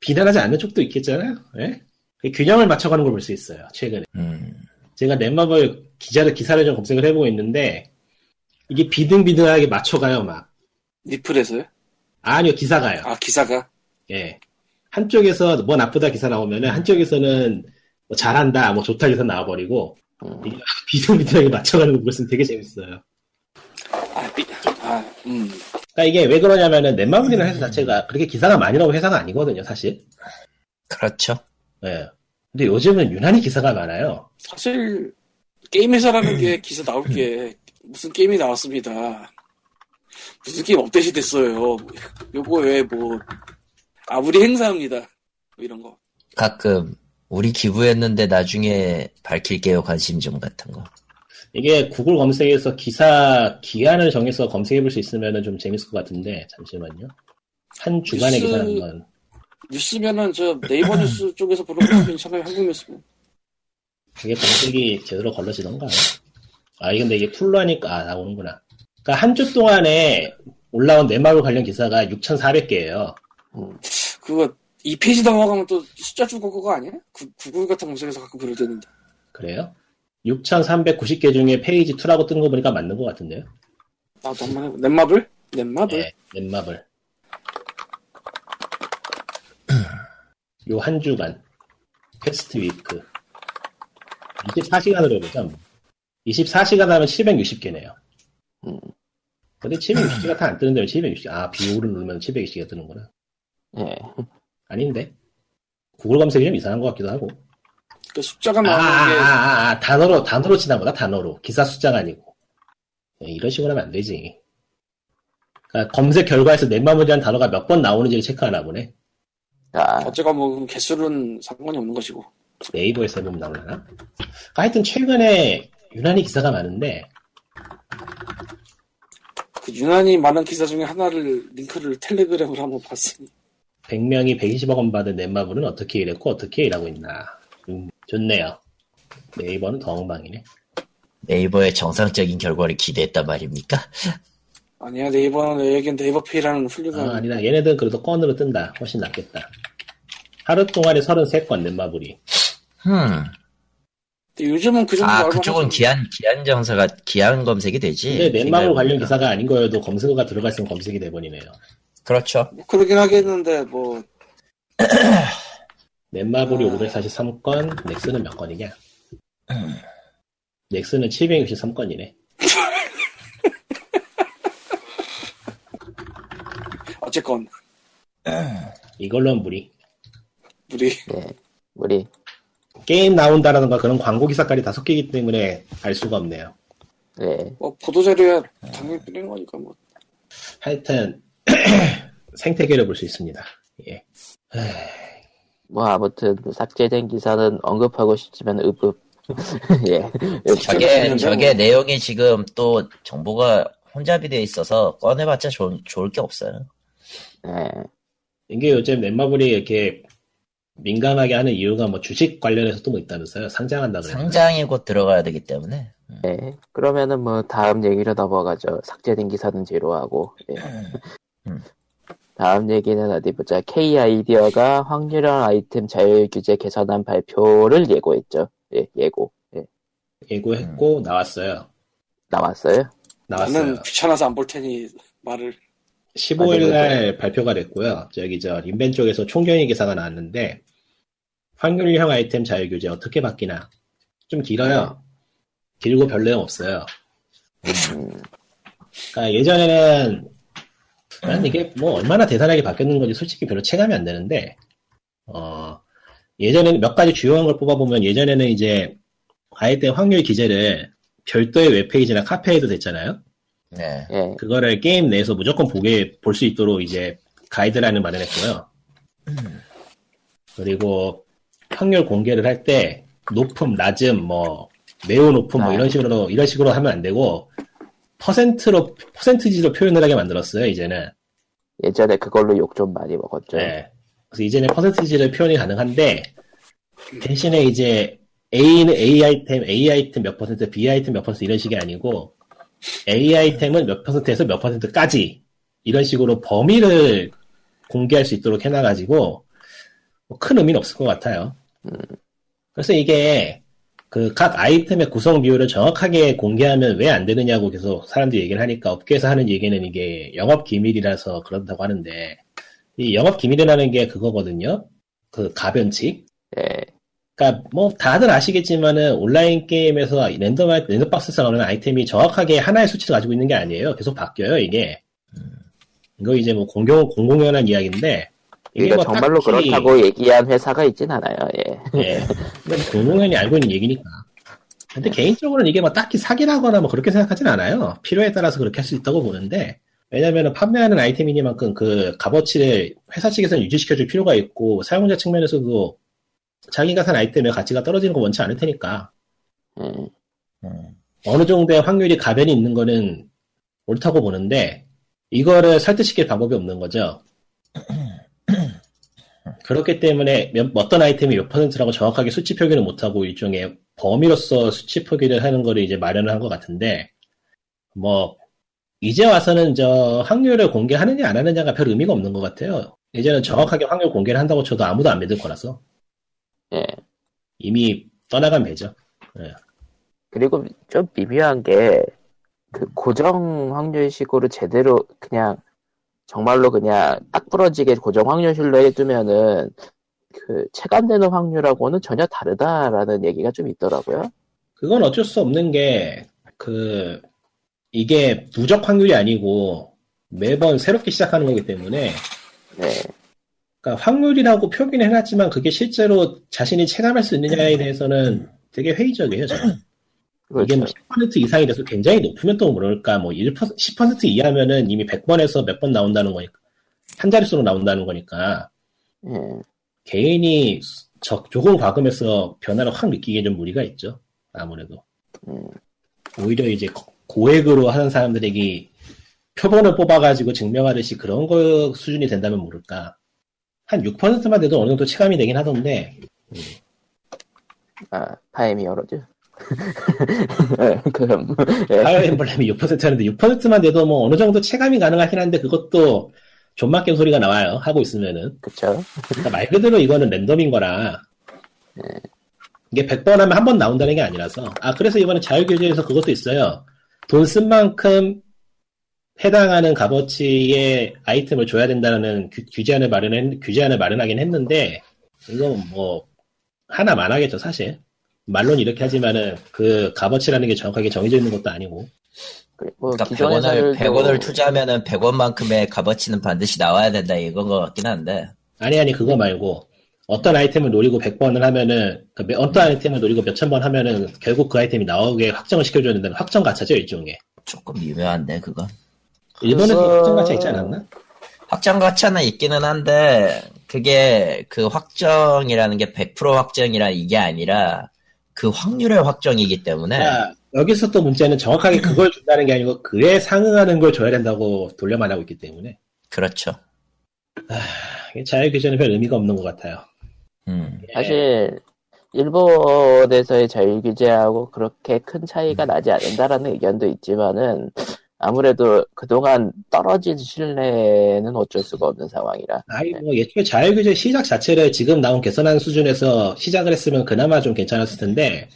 비난하지 않는 쪽도 있겠잖아요. 예? 그 균형을 맞춰가는 걸 볼 수 있어요. 최근에 음. 제가 넷마블 기자를 기사를 좀 검색을 해보고 있는데 이게 비등비등하게 맞춰가요 막 니플에서요? 아니요 기사가요. 아 기사가 예. 한쪽에서 뭐 나쁘다 기사 나오면은 한쪽에서는 뭐 잘한다, 뭐 좋다 기사 나와버리고 음. 비슷비슷하게 맞춰가는 거 보시면 되게 재밌어요. 아, 삐, 아, 음. 그러니까 이게 왜 그러냐면은 넷마블이라는 회사 자체가 그렇게 기사가 많이 나오는 회사가 아니거든요, 사실. 그렇죠. 예. 근데 요즘은 유난히 기사가 많아요. 사실 게임 회사라는 게 기사 나올 게 무슨 게임이 나왔습니다. 무슨 게임 업데이트 됐어요. 요거에 뭐 아무리 행사합니다. 뭐 이런 거. 가끔 우리 기부했는데 나중에 밝힐게요 관심 좀 같은 거. 이게 구글 검색에서 기사 기한을 정해서 검색해 볼 수 있으면 좀 재밌을 것 같은데 잠시만요. 한 주간의 뉴스- 기사 한번 뉴스면은 저 네이버 뉴스 쪽에서 보는 거 괜찮아요. 한국 뉴스면. 이게 검색이 제대로 걸러지던가. 아, 근데 이게 풀로 하니까 아, 나오는구나. 그러니까 한 주 동안에 올라온 넷마블 관련 기사가 6,400개예요. 그거 2페이지 넘어가면 또 숫자 주고 그거 아니야? 구, 구글 같은 검색에서 가끔 그럴 때는데. 그래요? 6,390개 중에 페이지 2라고 뜬거 보니까 맞는 것 같은데요. 나도 한번 해보. 넷마블? 넷마블? 네, 넷마블. 요 한 주간 past week 24시간으로 해보자. 뭐. 24시간 하면 760개네요. 음. 근데 760개가 다 안 뜨는데 왜 760개? 아, 비오를 누르면 760개가 뜨는구나. 예. 아닌데? 구글 검색이 좀 이상한 것 같기도 하고. 그 숫자가 아, 나오는 아, 게 아, 아, 아, 단어로, 단어로 치나 보다, 단어로. 기사 숫자가 아니고. 네, 이런 식으로 하면 안 되지. 그러니까 검색 결과에서 넷마블이라는 단어가 몇 번 나오는지를 체크하나 보네. 아, 어쨌건 뭐 개수는 상관이 없는 것이고. 네이버에서 해보면 나오려나? 그러니까 하여튼 최근에 유난히 기사가 많은데, 그 유난히 많은 기사 중에 하나를 링크를 텔레그램으로 한번 봤으니 100명이 120억 원 받은 넷마블은 어떻게 일했고 어떻게 일하고 있나. 음, 좋네요. 네이버는 더 엉망이네. 네이버의 정상적인 결과를 기대했단 말입니까? 아니야 네이버는 여긴 네이버페이라는 훌륭한 아, 아니다. 얘네들은 그래도 건으로 뜬다. 훨씬 낫겠다. 하루 동안에 33건 넷마블이. 음. 요즘은 그 정도 아, 그쪽은. 기한, 기한 정사가, 기한 검색이 되지. 근데 넷마블 관련. 기사가 아닌 거여도 검색어가 들어가 있으면 검색이 돼버리네요. 그렇죠. 뭐 그러긴 하겠는데 뭐 넷마블이 아. 543건, 넥슨은 몇 건이냐? 넥슨은 763건이네. 어쨌건 이걸로 는 무리. 우리 예. 우리, 게임 나온다라던가 그런 광고 기사까지 다섯 개이기 때문에 알 수가 없네요. 예. 뭐 보도 자료야 당연히 뿌리는 거니까 뭐 하여튼 생태계를 볼 수 있습니다. 예. 뭐 아무튼 삭제된 기사는 언급하고 싶지만 읍읍. 예. 저게, 재밌는데, 저게 뭐. 내용이 지금 또 정보가 혼잡이 돼 있어서 꺼내봤자 좋, 좋을 게 없어요. 예. 이게 요즘 넷마블이 이렇게 민감하게 하는 이유가 뭐 주식 관련해서 또뭐 있다면서요? 상장한다 그래요. 상장이 곧 들어가야 되기 때문에. 예. 그러면은 뭐 다음 얘기로 넘어가죠. 삭제된 기사는 제로하고. 예. 음. 다음 얘기는 어디 보자. K 아이디어가 확률형 아이템 자율 규제 개선안 발표를 예고했죠. 예, 예고. 예. 예고했고 음. 나왔어요. 나왔어요? 나왔어요. 나는 귀찮아서 안 볼 테니 말을 15일 날 발표가 됐고요. 저기 저 인벤 쪽에서 총경위 기사가 나왔는데 확률형 아이템 자율 규제 어떻게 바뀌나? 좀 길어요. 길고 별 내용 없어요. 음, 그러니까 예전에는 난 이게 뭐 얼마나 대단하게 바뀌었는 건지 솔직히 별로 체감이 안 되는데 어 예전에는 몇 가지 주요한 걸 뽑아보면 예전에는 이제 아이템 확률 기재를 별도의 웹페이지나 카페에도 됐잖아요. 네. 예. 그거를 게임 내에서 무조건 보게 볼 수 있도록 이제 가이드라인을 마련했고요. 그리고 확률 공개를 할 때 높음, 낮음, 뭐 매우 높음 뭐 아. 이런 식으로 이런 식으로 하면 안 되고 퍼센트로 퍼센티지로 표현을 하게 만들었어요. 이제는. 예전에 그걸로 욕 좀 많이 먹었죠. 네. 그래서 이제는 퍼센티지를 표현이 가능한데 대신에 이제 A는 A 아이템, A 아이템 몇 퍼센트, B 아이템 몇 퍼센트 이런 식이 아니고 A 아이템은 몇 퍼센트에서 몇 퍼센트까지 이런 식으로 범위를 공개할 수 있도록 해놔가지고 뭐 큰 의미는 없을 것 같아요. 그래서 이게 그 각 아이템의 구성 비율을 정확하게 공개하면 왜 안 되느냐고 계속 사람들이 얘기를 하니까 업계에서 하는 얘기는 이게 영업 기밀이라서 그런다고 하는데 이 영업 기밀이라는 게 그거거든요. 그 가변칙. 예. 그러니까 뭐 다들 아시겠지만은 온라인 게임에서 랜덤 아이- 랜덤 박스에서 나오는 아이템이 정확하게 하나의 수치를 가지고 있는 게 아니에요. 계속 바뀌어요 이게. 이거 이제 뭐 공공 공공연한 이야기인데 이게 그러니까 뭐 정말로 딱히- 그렇다고 얘기한 회사가 있진 않아요. 예. 예. 공공연히 알고 있는 얘기니까. 근데 개인적으로는 이게 뭐 딱히 사기라거나 뭐 그렇게 생각하진 않아요. 필요에 따라서 그렇게 할 수 있다고 보는데, 왜냐면은 판매하는 아이템이니만큼 그 값어치를 회사 측에서는 유지시켜줄 필요가 있고, 사용자 측면에서도 자기가 산 아이템의 가치가 떨어지는 거 원치 않을 테니까, 예. 음. 어느 정도의 확률이 가변이 있는 거는 옳다고 보는데, 이거를 설득시킬 방법이 없는 거죠. 그렇기 때문에 몇- 어떤 아이템이 몇 퍼센트라고 정확하게 수치 표기를 못하고 일종의 범위로서 수치 표기를 하는 거를 이제 마련을 한 것 같은데, 뭐, 이제 와서는 저 확률을 공개하느냐 안 하느냐가 별 의미가 없는 것 같아요. 이제는 정확하게 확률 공개를 한다고 쳐도 아무도 안 믿을 거라서 예. 이미 떠나간 배죠. 그리고 좀 미묘한 게, 그 고정 확률식으로 제대로 그냥, 정말로 그냥 딱 부러지게 고정 확률실로 해두면은, 그 체감되는 확률하고는 전혀 다르다라는 얘기가 좀 있더라고요. 그건 어쩔 수 없는 게, 그, 이게 누적 확률이 아니고 매번 새롭게 시작하는 거기 때문에, 네. 그러니까 확률이라고 표기는 해놨지만 그게 실제로 자신이 체감할 수 있느냐에 대해서는 되게 회의적이에요, 저는. 이게 그렇죠. 뭐10% 이상이 돼서 굉장히 높으면 또 모를까, 뭐 1%, 10% 이하면은 이미 100번에서 몇 번 나온다는 거니까, 한 자릿수로 나온다는 거니까, 예. 개인이 적, 조금 과금해서 변화를 확 느끼기에 좀 무리가 있죠. 아무래도. 음. 오히려 이제 고- 고액으로 하는 사람들에게 표본을 뽑아가지고 증명하듯이 그런 거 수준이 된다면 모를까. 한 6%만 돼도 어느 정도 체감이 되긴 하던데, 아, 파엠 히어로즈. 예, 그럼, 예. 파이어 엠블렘이 6%였는데 6%만 돼도 뭐 어느 정도 체감이 가능하긴 한데 그것도 존맛겜 소리가 나와요. 하고 있으면은. 그쵸. 그러니까 말 그대로 이거는 랜덤인 거라. 이게 100번 하면 한 번 나온다는 게 아니라서. 아, 그래서 이번에 자율규제에서 그것도 있어요. 돈 쓴 만큼 해당하는 값어치의 아이템을 줘야 된다는 규, 규제안을 마련했, 규제안을 마련하긴 했는데, 이건 뭐, 하나만 하겠죠, 사실. 말론 이렇게 하지만은 그 값어치라는 게 정확하게 정해져 있는 것도 아니고. 그리고 그러니까 기존 100원을, 회사들도 100원을 투자하면은 100원만큼의 값어치는 반드시 나와야 된다 이건 것 같긴 한데. 아니, 아니, 그거 말고, 어떤 아이템을 노리고 100번을 하면은, 그 몇- 어떤 아이템을 노리고 몇천 번 하면은, 결국 그 아이템이 나오게 확정을 시켜줘야 된다는 확정 가차죠, 일종의. 조금 미묘한데 그건. 일본에서 그래서- 확정 가차 있지 않았나? 확정 가차는 있기는 한데 그게 그 확정이라는 게 100% 확정이라 이게 아니라 그 확률의 확정이기 때문에 자, 여기서 또 문제는 정확하게 그걸 준다는 게 아니고, 그에 상응하는 걸 줘야 된다고 돌려 말하고 있기 때문에, 그렇죠. 이게 자유규제는 별 의미가 없는 것 같아요. 음. 사실 일본에서의 자율 규제하고 그렇게 큰 음. 차이가 나지 않는다라는 의견도 있지만은 아무래도 그동안 떨어진 신뢰는 어쩔 수가 없는 상황이라. 아이, 뭐, 예초에 자유규제 시작 자체를 지금 나온 개선한 수준에서 시작을 했으면 그나마 좀 괜찮았을 텐데,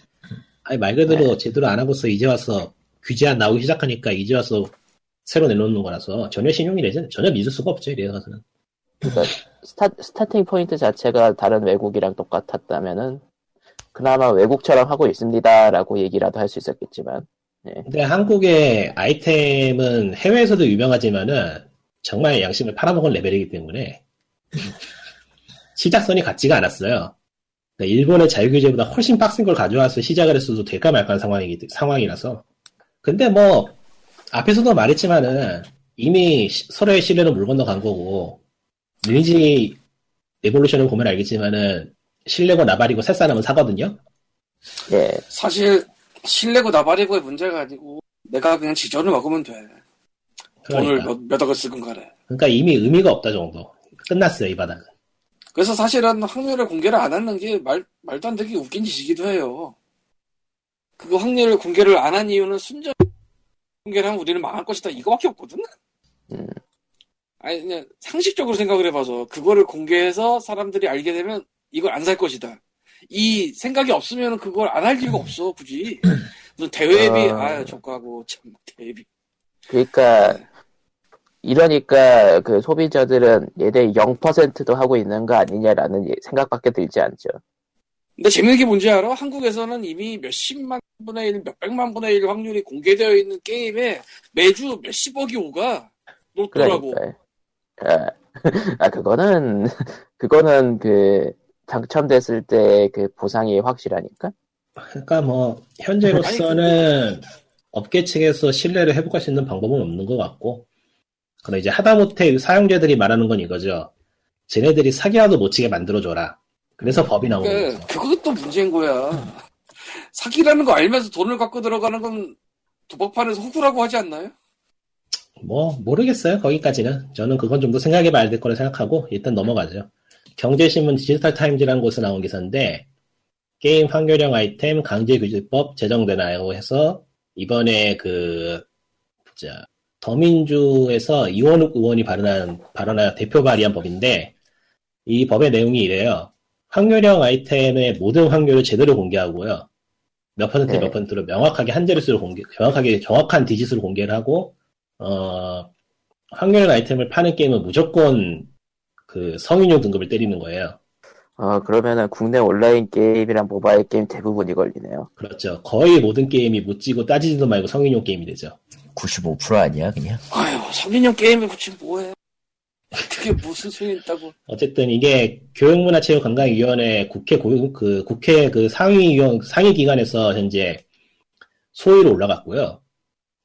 아니, 말 그대로 제대로 안 하고서 이제 와서 규제 안 나오기 시작하니까 이제 와서 새로 내놓는 거라서 전혀 신용이 되지, 전혀 믿을 수가 없죠, 이래서는. 그러니까 스타, 스타팅 포인트 자체가 다른 외국이랑 똑같았다면은 그나마 외국처럼 하고 있습니다라고 얘기라도 할 수 있었겠지만 근데 한국의 아이템은 해외에서도 유명하지만은 정말 양심을 팔아먹은 레벨이기 때문에 시작선이 같지가 않았어요. 그러니까 일본의 자유규제보다 훨씬 빡센 걸 가져와서 시작을 했어도 될까 말까한 상황이, 상황이라서. 근데 뭐, 앞에서도 말했지만은 이미 시- 서로의 신뢰는 물 건너간 거고, 리니지 에볼루션을 보면 알겠지만은 신뢰고 나발이고 살 사람은 사거든요? 예 사실 신뢰고 나발이고의 문제가 아니고 내가 그냥 지전을 먹으면 돼. 돈을 그러니까. 몇, 몇 억을 쓰건 가래. 그러니까 이미 의미가 없다 정도. 끝났어요, 이 바닥은. 그래서 사실은 확률을 공개를 안 하는 게 말, 말도 안 되게 웃긴 짓이기도 해요. 그거 확률을 공개를 안 한 이유는 순전 공개를 하면 우리는 망할 것이다 이거밖에 없거든? 음. 아니 그냥 상식적으로 생각을 해봐서 그거를 공개해서 사람들이 알게 되면 이걸 안 살 것이다. 이 생각이 없으면 그걸 안 할 이유가 없어 굳이 무슨 대회비 아. 아 족가고 참 대회비 그러니까 이러니까 그 소비자들은 얘네 0%도 하고 있는 거 아니냐라는 예- 생각밖에 들지 않죠. 근데 재밌는 게 뭔지 알아? 한국에서는 이미 몇십만 분의 일, 몇백만 분의 일 확률이 공개되어 있는 게임에 매주 몇십억이 오가 놓더라고. 그러니까 아, 아, 그거는, 그거는 그, 당첨됐을 때 그 보상이 확실하니까? 그러니까 뭐 현재로서는 업계 측에서 신뢰를 회복할 수 있는 방법은 없는 것 같고 그럼 이제 하다못해 사용자들이 말하는 건 이거죠. 쟤네들이 사기라도 못 치게 만들어줘라. 그래서 법이 나오는 그러니까 거죠. 그것도 문제인 거야. 사기라는 거 알면서 돈을 갖고 들어가는 건 도박판에서 호구라고 하지 않나요? 뭐 모르겠어요. 거기까지는 저는 그건 좀 더 생각해 봐야 될 거라 생각하고 일단 넘어가죠. 경제신문 디지털 타임즈라는 곳에 나온 기사인데 게임 환경형 아이템 강제 규제법 제정되나요 해서 이번에 그 보자 더민주에서 이원욱 의원이 발언한 발언한 대표 발의한 법인데 이 법의 내용이 이래요. 확률형 아이템의 모든 확률을 제대로 공개하고요. 몇 퍼센트 네. 몇 퍼센트로 명확하게 한 자릿수를 공개, 정확하게 정확한 디짓으로 공개를 하고 어, 확률형 아이템을 파는 게임은 무조건 그 성인용 등급을 때리는 거예요. 어, 그러면은 국내 온라인 게임이랑 모바일 게임 대부분이 걸리네요. 그렇죠. 거의 모든 게임이 묻지도 따지지도 말고 성인용 게임이 되죠. 95% 아니야 그냥? 아유, 성인용 게임에 붙이면 뭐해. 그게 무슨 소용 있다고. 어쨌든 이게 교육문화체육관광위원회 국회 고, 그 국회 그 상위위원 상위 기관에서 현재 소위로 올라갔고요.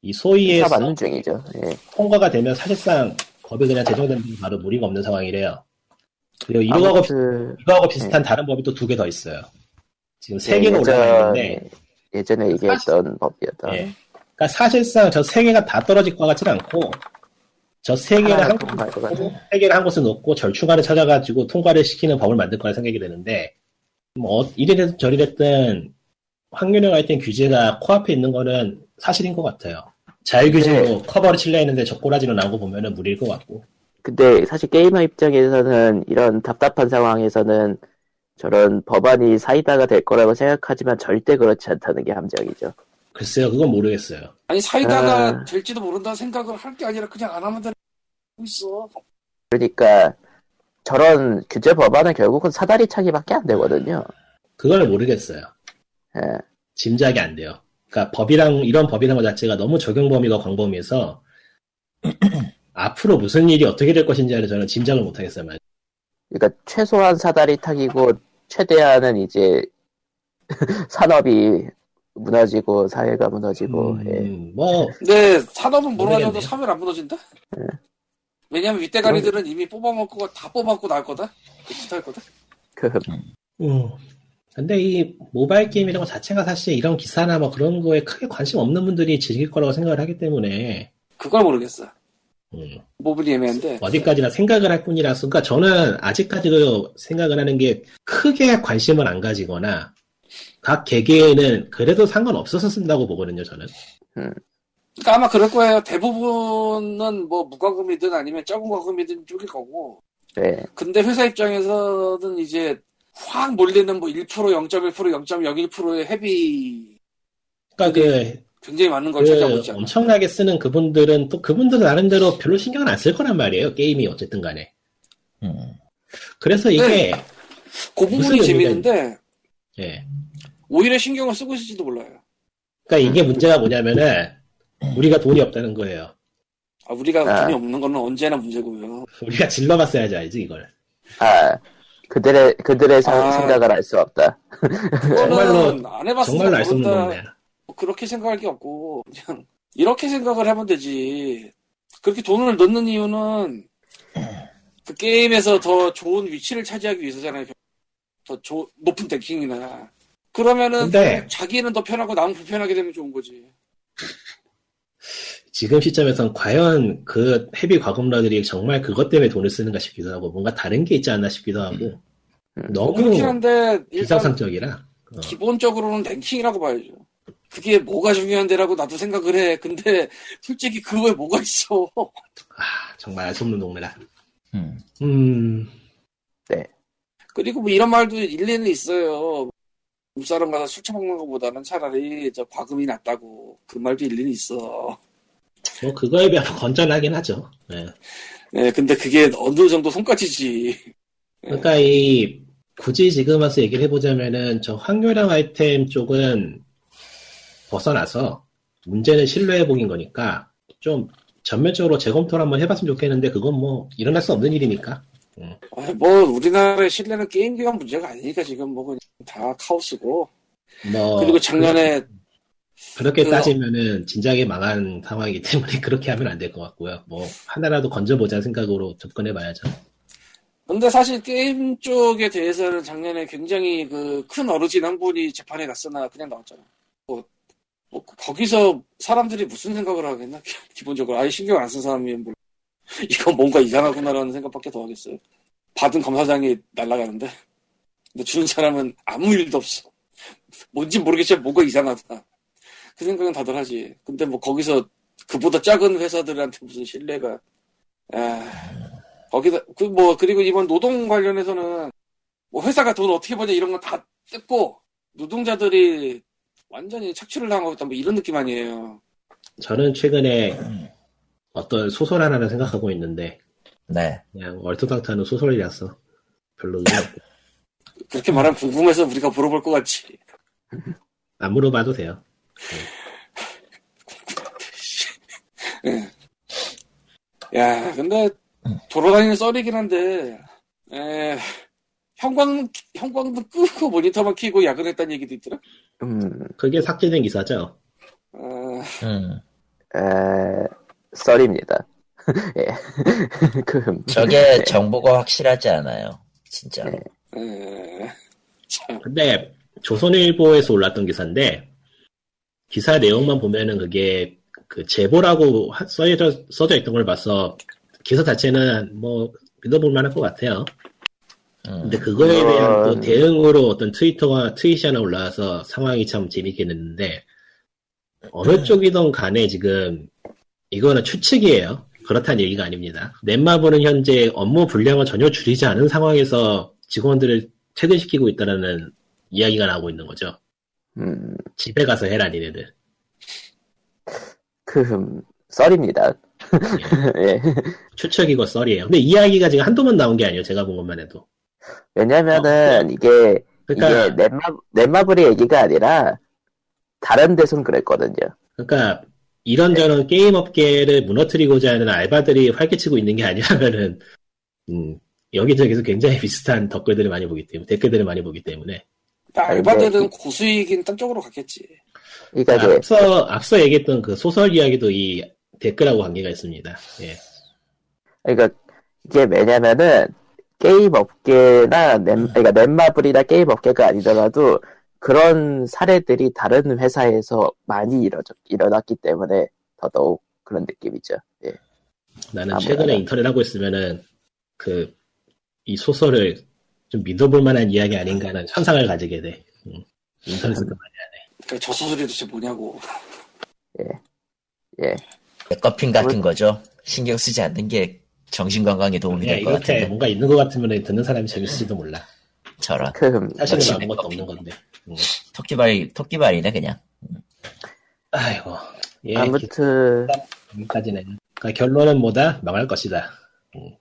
이다 소위에서 맞는 중이죠. 예. 통과가 되면 사실상 법이 그냥 제정된 게 바로 무리가 없는 상황이래요. 그리고 이거하고 아무튼, 이거하고 비슷한 다른 법이 또 두 개 더 있어요. 지금 세 예, 개가 올라가 예전에, 있는데, 예전에 얘기했던 법이었다. 예. 그러니까 사실상 저 세 개가 다 떨어질 것 같지는 않고, 저 세 개를 한 곳에 세 개를 한 곳에 놓고 절충안을 찾아가지고 통과를 시키는 법을 만들 거라 생각이 되는데, 뭐 어- 이래든 저래든 확률형 아이템 규제가 코앞에 있는 거는 사실인 것 같아요. 자율규제로 네. 커버를 칠려 했는데 저 꼬라지로 나온 거 보면은 무리일 것 같고. 근데 사실 게이머 입장에서는 이런 답답한 상황에서는 저런 법안이 사이다가 될 거라고 생각하지만 절대 그렇지 않다는 게 함정이죠. 글쎄요, 그건 모르겠어요. 아니, 사이다가 아. 될지도 모른다는 생각을 할 게 아니라 그냥 안 하면 되는 거 있어. 그러니까 저런 규제 법안은 결국은 사다리 차기밖에 안 되거든요. 그걸 모르겠어요. 예. 짐작이 안 돼요. 그러니까 법이랑 이런 법이란 것 자체가 너무 적용 범위가 광범위해서 앞으로 무슨 일이 어떻게 될 것인지를 저는 짐작을 못 하겠어요. 만. 그러니까 최소한 사다리 타기고 최대한은 이제 산업이 무너지고 사회가 무너지고 예. 음, 뭐 근데 산업은 무너져도. 사회는 안 무너진다? 왜냐면 윗대가리들은 이미 뽑아먹고 거다 뽑아먹고 날 거다? 비슷할 거다? 그 음. 근데 이 모바일 게임이라는 것 자체가 사실 이런 기사나 뭐 그런 거에 크게 관심 없는 분들이 즐길 거라고 생각을 하기 때문에 그걸 모르겠어. 음, 모분이 애매한데. 어디까지나 생각을 할 뿐이라서 그러니까 저는 아직까지도 생각을 하는 게 크게 관심을 안 가지거나 각 개개인은 그래도 상관없어서 쓴다고 보거든요 저는 그러니까 아마 그럴 거예요. 대부분은 뭐 무과금이든 아니면 적은 과금이든 쪽일 거고. 네. 근데 회사 입장에서는 이제 확 몰리는 뭐 1%, 0.1%, 0.01%의 헤비 그러니까 그, 굉장히 많은 걸 그 찾아오고 있잖아. 엄청나게 쓰는 그분들은 또 그분들은 나름대로 별로 신경을 안쓸 거란 말이에요 게임이 어쨌든 간에 음. 그래서 이게 네. 그 무슨 부분이 재밌는데 예 오히려 신경을 쓰고 있을지도 몰라요. 그러니까 이게 문제가 뭐냐면은 우리가 돈이 없다는 거예요 아, 우리가 아. 돈이 없는 거는 언제나 문제고요. 우리가 질러봤어야지 알지 이걸 아 그들의 그들의 사- 아. 생각을 알 수 없다. 그거는 안 해봤으니까 정말로 알 수 없는 뭐 그렇게 생각할 게 없고 그냥 이렇게 생각을 하면 되지. 그렇게 돈을 넣는 이유는 그 게임에서 더 좋은 위치를 차지하기 위해서잖아요. 더 조- 높은 랭킹이나. 그러면은 근데- 자기는 더 편하고 남은 불편하게 되면 좋은 거지. 지금 시점에선 과연 그 헤비 과금러들이 정말 그것 때문에 돈을 쓰는가 싶기도 하고 뭔가 다른 게 있지 않나 싶기도 하고 음. 너무 그렇긴 한데 비상상적이라 어. 기본적으로는 랭킹이라고 봐야죠. 그게 뭐가 중요한데라고 나도 생각을 해. 근데 솔직히 그 외에 뭐가 있어. 아, 정말 알 수 없는 동네라 음. 음 그리고 뭐 이런 말도 일리는 있어요. 물 사람 가서 술 처먹는 것보다는 차라리 저 과금이 낫다고. 그 말도 일리는 있어. 뭐 그거에 비하면 건전하긴 하죠 네. 네, 근데 그게 어느 정도 손까지지. 그러니까 이 굳이 지금 와서 얘기를 해보자면은 저 확률형 아이템 쪽은 벗어나서 문제는 신뢰 회복인 거니까 좀 전면적으로 재검토를 한번 해봤으면 좋겠는데 그건 뭐 일어날 수 없는 일이니까. 아, 뭐 우리나라의 신뢰는 게임 기관 문제가 아니니까 지금 뭐 그냥 다 카오스고 뭐 그리고 작년에 그 렇게 그- 따지면은 진작에 망한 상황이기 때문에 그렇게 하면 안 될 것 같고요. 뭐 하나라도 건져보자 생각으로 접근해봐야죠. 근데 사실 게임 쪽에 대해서는 작년에 굉장히 그 큰 어르신 한 분이 재판에 갔으나 그냥 나왔잖아. 뭐, 뭐 거기서 사람들이 무슨 생각을 하겠나? 기본적으로 아예 신경 안 쓴 사람이면 뭐 이거 뭔가 이상하구나라는 생각밖에 더 하겠어요. 받은 검사장이 날아가는데 근데 주는 사람은 아무 일도 없어. 뭔지 모르겠지만 뭔가 이상하다. 그 생각은 다들 하지. 근데 뭐 거기서 그보다 작은 회사들한테 무슨 신뢰가 아 거기다 그 뭐 그리고 이번 노동 관련해서는 뭐 회사가 돈 어떻게 버냐 이런 건 다 뜯고 노동자들이 완전히 착취를 당하고 있다 뭐 이런 느낌 아니에요. 저는 최근에 음. 어떤 소설 하나를 생각하고 있는데 네. 그냥 얼토당토하는 소설이라서 별로 의미 없고 그렇게 말하면 궁금해서 우리가 물어볼 것 같지. 안 물어봐도 돼요. 야 근데 돌아다니는 썰이긴 한데 에, 형광 형광도 끄고 모니터만 켜고 야근했다는 얘기도 있더라. 음, 그게 삭제된 기사죠. 아, 음. 에, 썰입니다. 예. 그, 저게 정보가 확실하지 않아요. 진짜. 네. 에, 참 근데 조선일보에서 올랐던 기사인데 기사 내용만 보면은 그게 그 제보라고 하- 써져 써져 있던 걸 봐서 기사 자체는 뭐 믿어볼 만할 것 같아요. 음. 근데 그거에 대한 또 음. 대응으로 어떤 트위터가 트윗이 하나 올라와서 상황이 참 재밌게 됐는데 어느 쪽이든 간에 지금 이거는 추측이에요. 그렇다는 얘기가 아닙니다. 넷마블은 현재 업무 분량을 전혀 줄이지 않은 상황에서 직원들을 퇴근시키고 있다라는 이야기가 나오고 있는 거죠. 음, 집에 가서 해라 니네들. 그, 음, 썰입니다. 예. 추측이고 썰이에요. 근데 이야기가 지금 한두 번 나온 게 아니에요. 제가 본 것만 해도. 왜냐면은, 이게, 그러니까 이게 넷마, 넷마블의 얘기가 아니라, 다른 데선 그랬거든요. 그러니까 이런저런 게임 업계를 무너뜨리고자 하는 알바들이 활개치고 있는 게 아니라면은 음, 여기저기서 굉장히 비슷한 댓글들을 많이 보기 때문에 댓글들을 많이 보기 때문에 알바들은 고수익인 딴 쪽으로 갔겠지. 그러니까 이제, 앞서 앞서 얘기했던 그 소설 이야기도 이 댓글하고 관계가 있습니다. 예. 그러니까, 이게 왜냐면은, 게임 업계나, 넷, 그러니까 넷마블이나 게임 업계가 아니더라도, 그런 사례들이 다른 회사에서 많이 일어져, 일어났기 때문에, 더더욱 그런 느낌이죠. 예. 나는 아, 최근에. 인터넷 하고 있으면은 그 이 소설을 좀 믿어볼 만한 이야기 아닌가는 현상을 가지게 돼. 음, 인터넷에서 많이 그러니까 저 소설이 도대체 뭐냐고. 예. 백커핀 같은 거죠. 신경 쓰지 않는 게 정신 건강에 도움이 될 것 같은데. 뭔가 있는 것 같으면 듣는 사람이 재밌을지도 몰라. 저런. 그, 음, 사실은 아무것도. 없는 건데. 음. 토끼발이, 토끼발이네, 그냥. 아이고. 예, 아무튼, 여기까지는. 그러니까 결론은 뭐다? 망할 것이다. 예.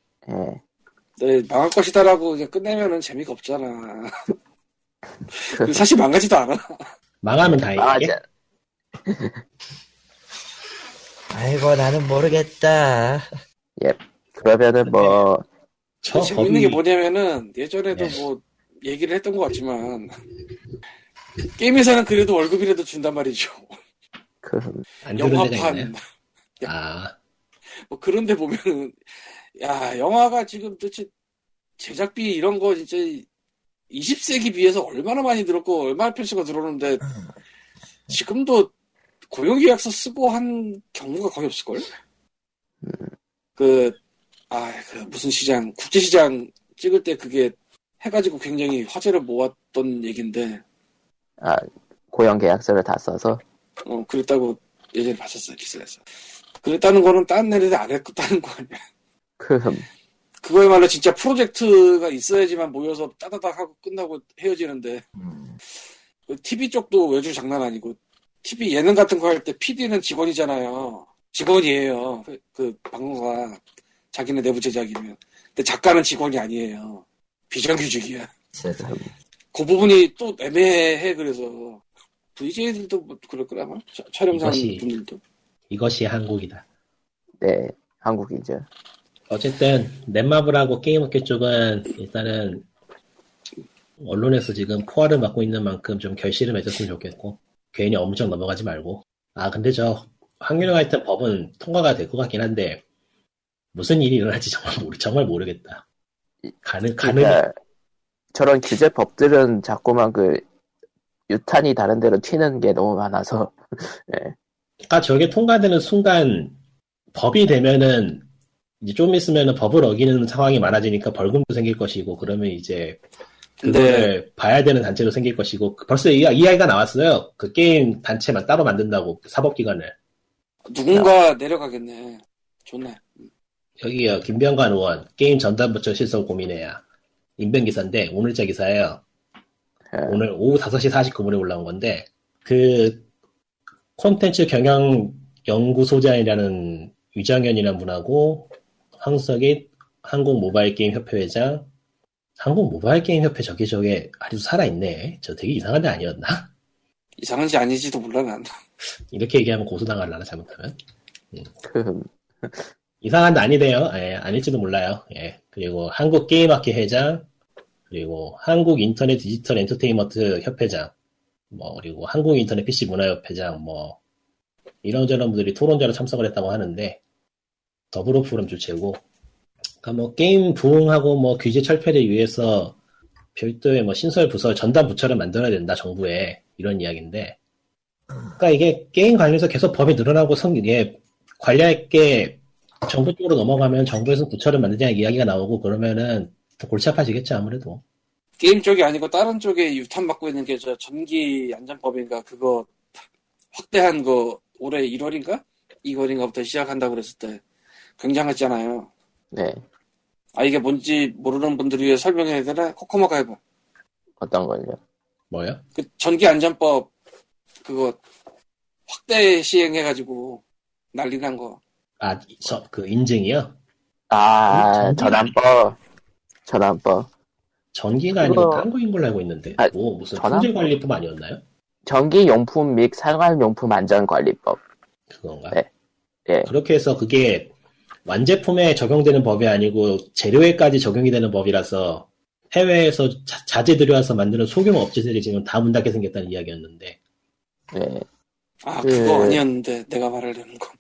네, 망할 것이다라고 그냥 끝내면은 재미가 없잖아. 그리고 사실 망하지도 않아. 망하면 다행이게. 맞아. 아이고, 나는 모르겠다. 그러면은 뭐, 저 재밌는 법이 게 뭐냐면은 예전에도 네. 뭐 얘기를 했던 것 같지만 게임에서는 그래도 월급이라도 준단 말이죠. 그, 영화판. 아, 뭐 그런데 보면은 야 영화가 지금 도대체 제작비 이런 거 진짜 20세기 비해서 얼마나 많이 들었고 얼마나 편수가 들어오는데 지금도 고용계약서 쓰고 한 경우가 거의 없을걸? 그, 아, 그 무슨 시장, 국제시장 찍을 때 그게 해가지고 굉장히 화제를 모았던 얘기인데, 아, 고용 계약서를 다 써서, 어, 그랬다고 예전에 봤었어요, 기사에서. 그랬다는 거는 딴 애들이 안 했다는 거 아니야. 그, 음, 그거야말로 진짜 프로젝트가 있어야지만 모여서 따다닥 하고 끝나고 헤어지는데, 음, 그 TV 쪽도 외주 장난 아니고, TV 예능 같은 거 할 때 PD는 직원이잖아요. 직원이에요. 그, 그 방송사 자기네 내부 제작이면. 근데 작가는 직원이 아니에요. 비정규직이야. 세상. 그 부분이 또 애매해 그래서 VJ들도 뭐 그럴 거라 아마 이것이- 분들도 이것이 한국이다. 네, 한국이죠. 어쨌든 넷마블하고 게임업계 쪽은 일단은 언론에서 지금 포화를 맞고 있는 만큼 좀 결실을 맺었으면 좋겠고 괜히 엄청 넘어가지 말고. 아 근데 저 확률형 하여튼 법은 통과가 될 것 같긴 한데 무슨 일이 일어날지 정말 모르 정말 모르겠다. 가능 가능 그러니까 저런 규제법들은 자꾸만 그 유탄이 다른 데로 튀는 게 너무 많아서. 그러니까 저게 통과되는 순간 법이 되면은 이제 좀 있으면은 법을 어기는 상황이 많아지니까 벌금도 생길 것이고 그러면 이제 근데 그걸 봐야 되는 단체도 생길 것이고 벌써 이 이야기가 나왔어요. 그 게임 단체만 따로 만든다고 사법기관을 누군가 내려가겠네. 좋네. 여기요 김병관 의원 게임 전담부처 실속 고민해야 인벤 기사인데 오늘자 기사예요. 예. 오늘 오후 5시 49분에 올라온 건데 그 콘텐츠 경영 연구소장이라는 유정현이라는 분하고 황석이 한국 모바일 게임 협회 회장 한국 모바일 게임 협회 저기 저게 아직도 살아있네. 저 되게 이상한 데 아니었나? 이상한지 아니지도 몰라 난. 이렇게 얘기하면 고소당할라나 잘못하면 그 이상한 데 아니대요. 예, 아닐지도 몰라요. 예. 그리고 한국 게임학회 회장 그리고 한국 인터넷 디지털 엔터테인먼트 협회장 뭐 그리고 한국 인터넷 PC 문화협회장 뭐 이런저런 분들이 토론자로 참석을 했다고 하는데 더불어 포럼 주최고. 그러니까 뭐 게임 부흥하고 뭐 규제 철폐를 위해서 별도의 뭐 신설 부서 전담 부처를 만들어야 된다 정부에. 이런 이야기인데. 그러니까 이게 게임 관련해서 계속 법이 늘어나고 성 이게 관리할 게 정부 쪽으로 넘어가면 정부에서 부처를 만드자는 이야기가 나오고 그러면은 더 골치 아파지겠죠 아무래도. 게임 쪽이 아니고 다른 쪽에 유탄 받고 있는 게 저 전기 안전법인가 그거 확대한 거 올해 1월인가? 2월인가부터 시작한다고 그랬을 때 굉장했잖아요. 네. 아 이게 뭔지 모르는 분들 위해 설명해야 되나? 코코마가 해봐. 어떤 걸요? 뭐요? 그 전기 안전법 그거 확대 시행해가지고 난리 난 거. 아 저 그 인증이요 아, 전환법. 전환법. 전기가 아니고 그거- 딴 거인 걸로 알고 있는데 아, 뭐 무슨 전환- 품질 관리법 아니었나요? 전기용품 및 생활용품 안전관리법. 그건가? 네. 예. 그렇게 해서 그게 완제품에 적용되는 법이 아니고 재료에까지 적용이 되는 법이라서 해외에서 자, 재 들여와서 만드는 소규모 업체들이 지금 다 문 닫게 생겼다는 이야기였는데 예. 아 그- 그거 아니었는데 내가 말하려는 건.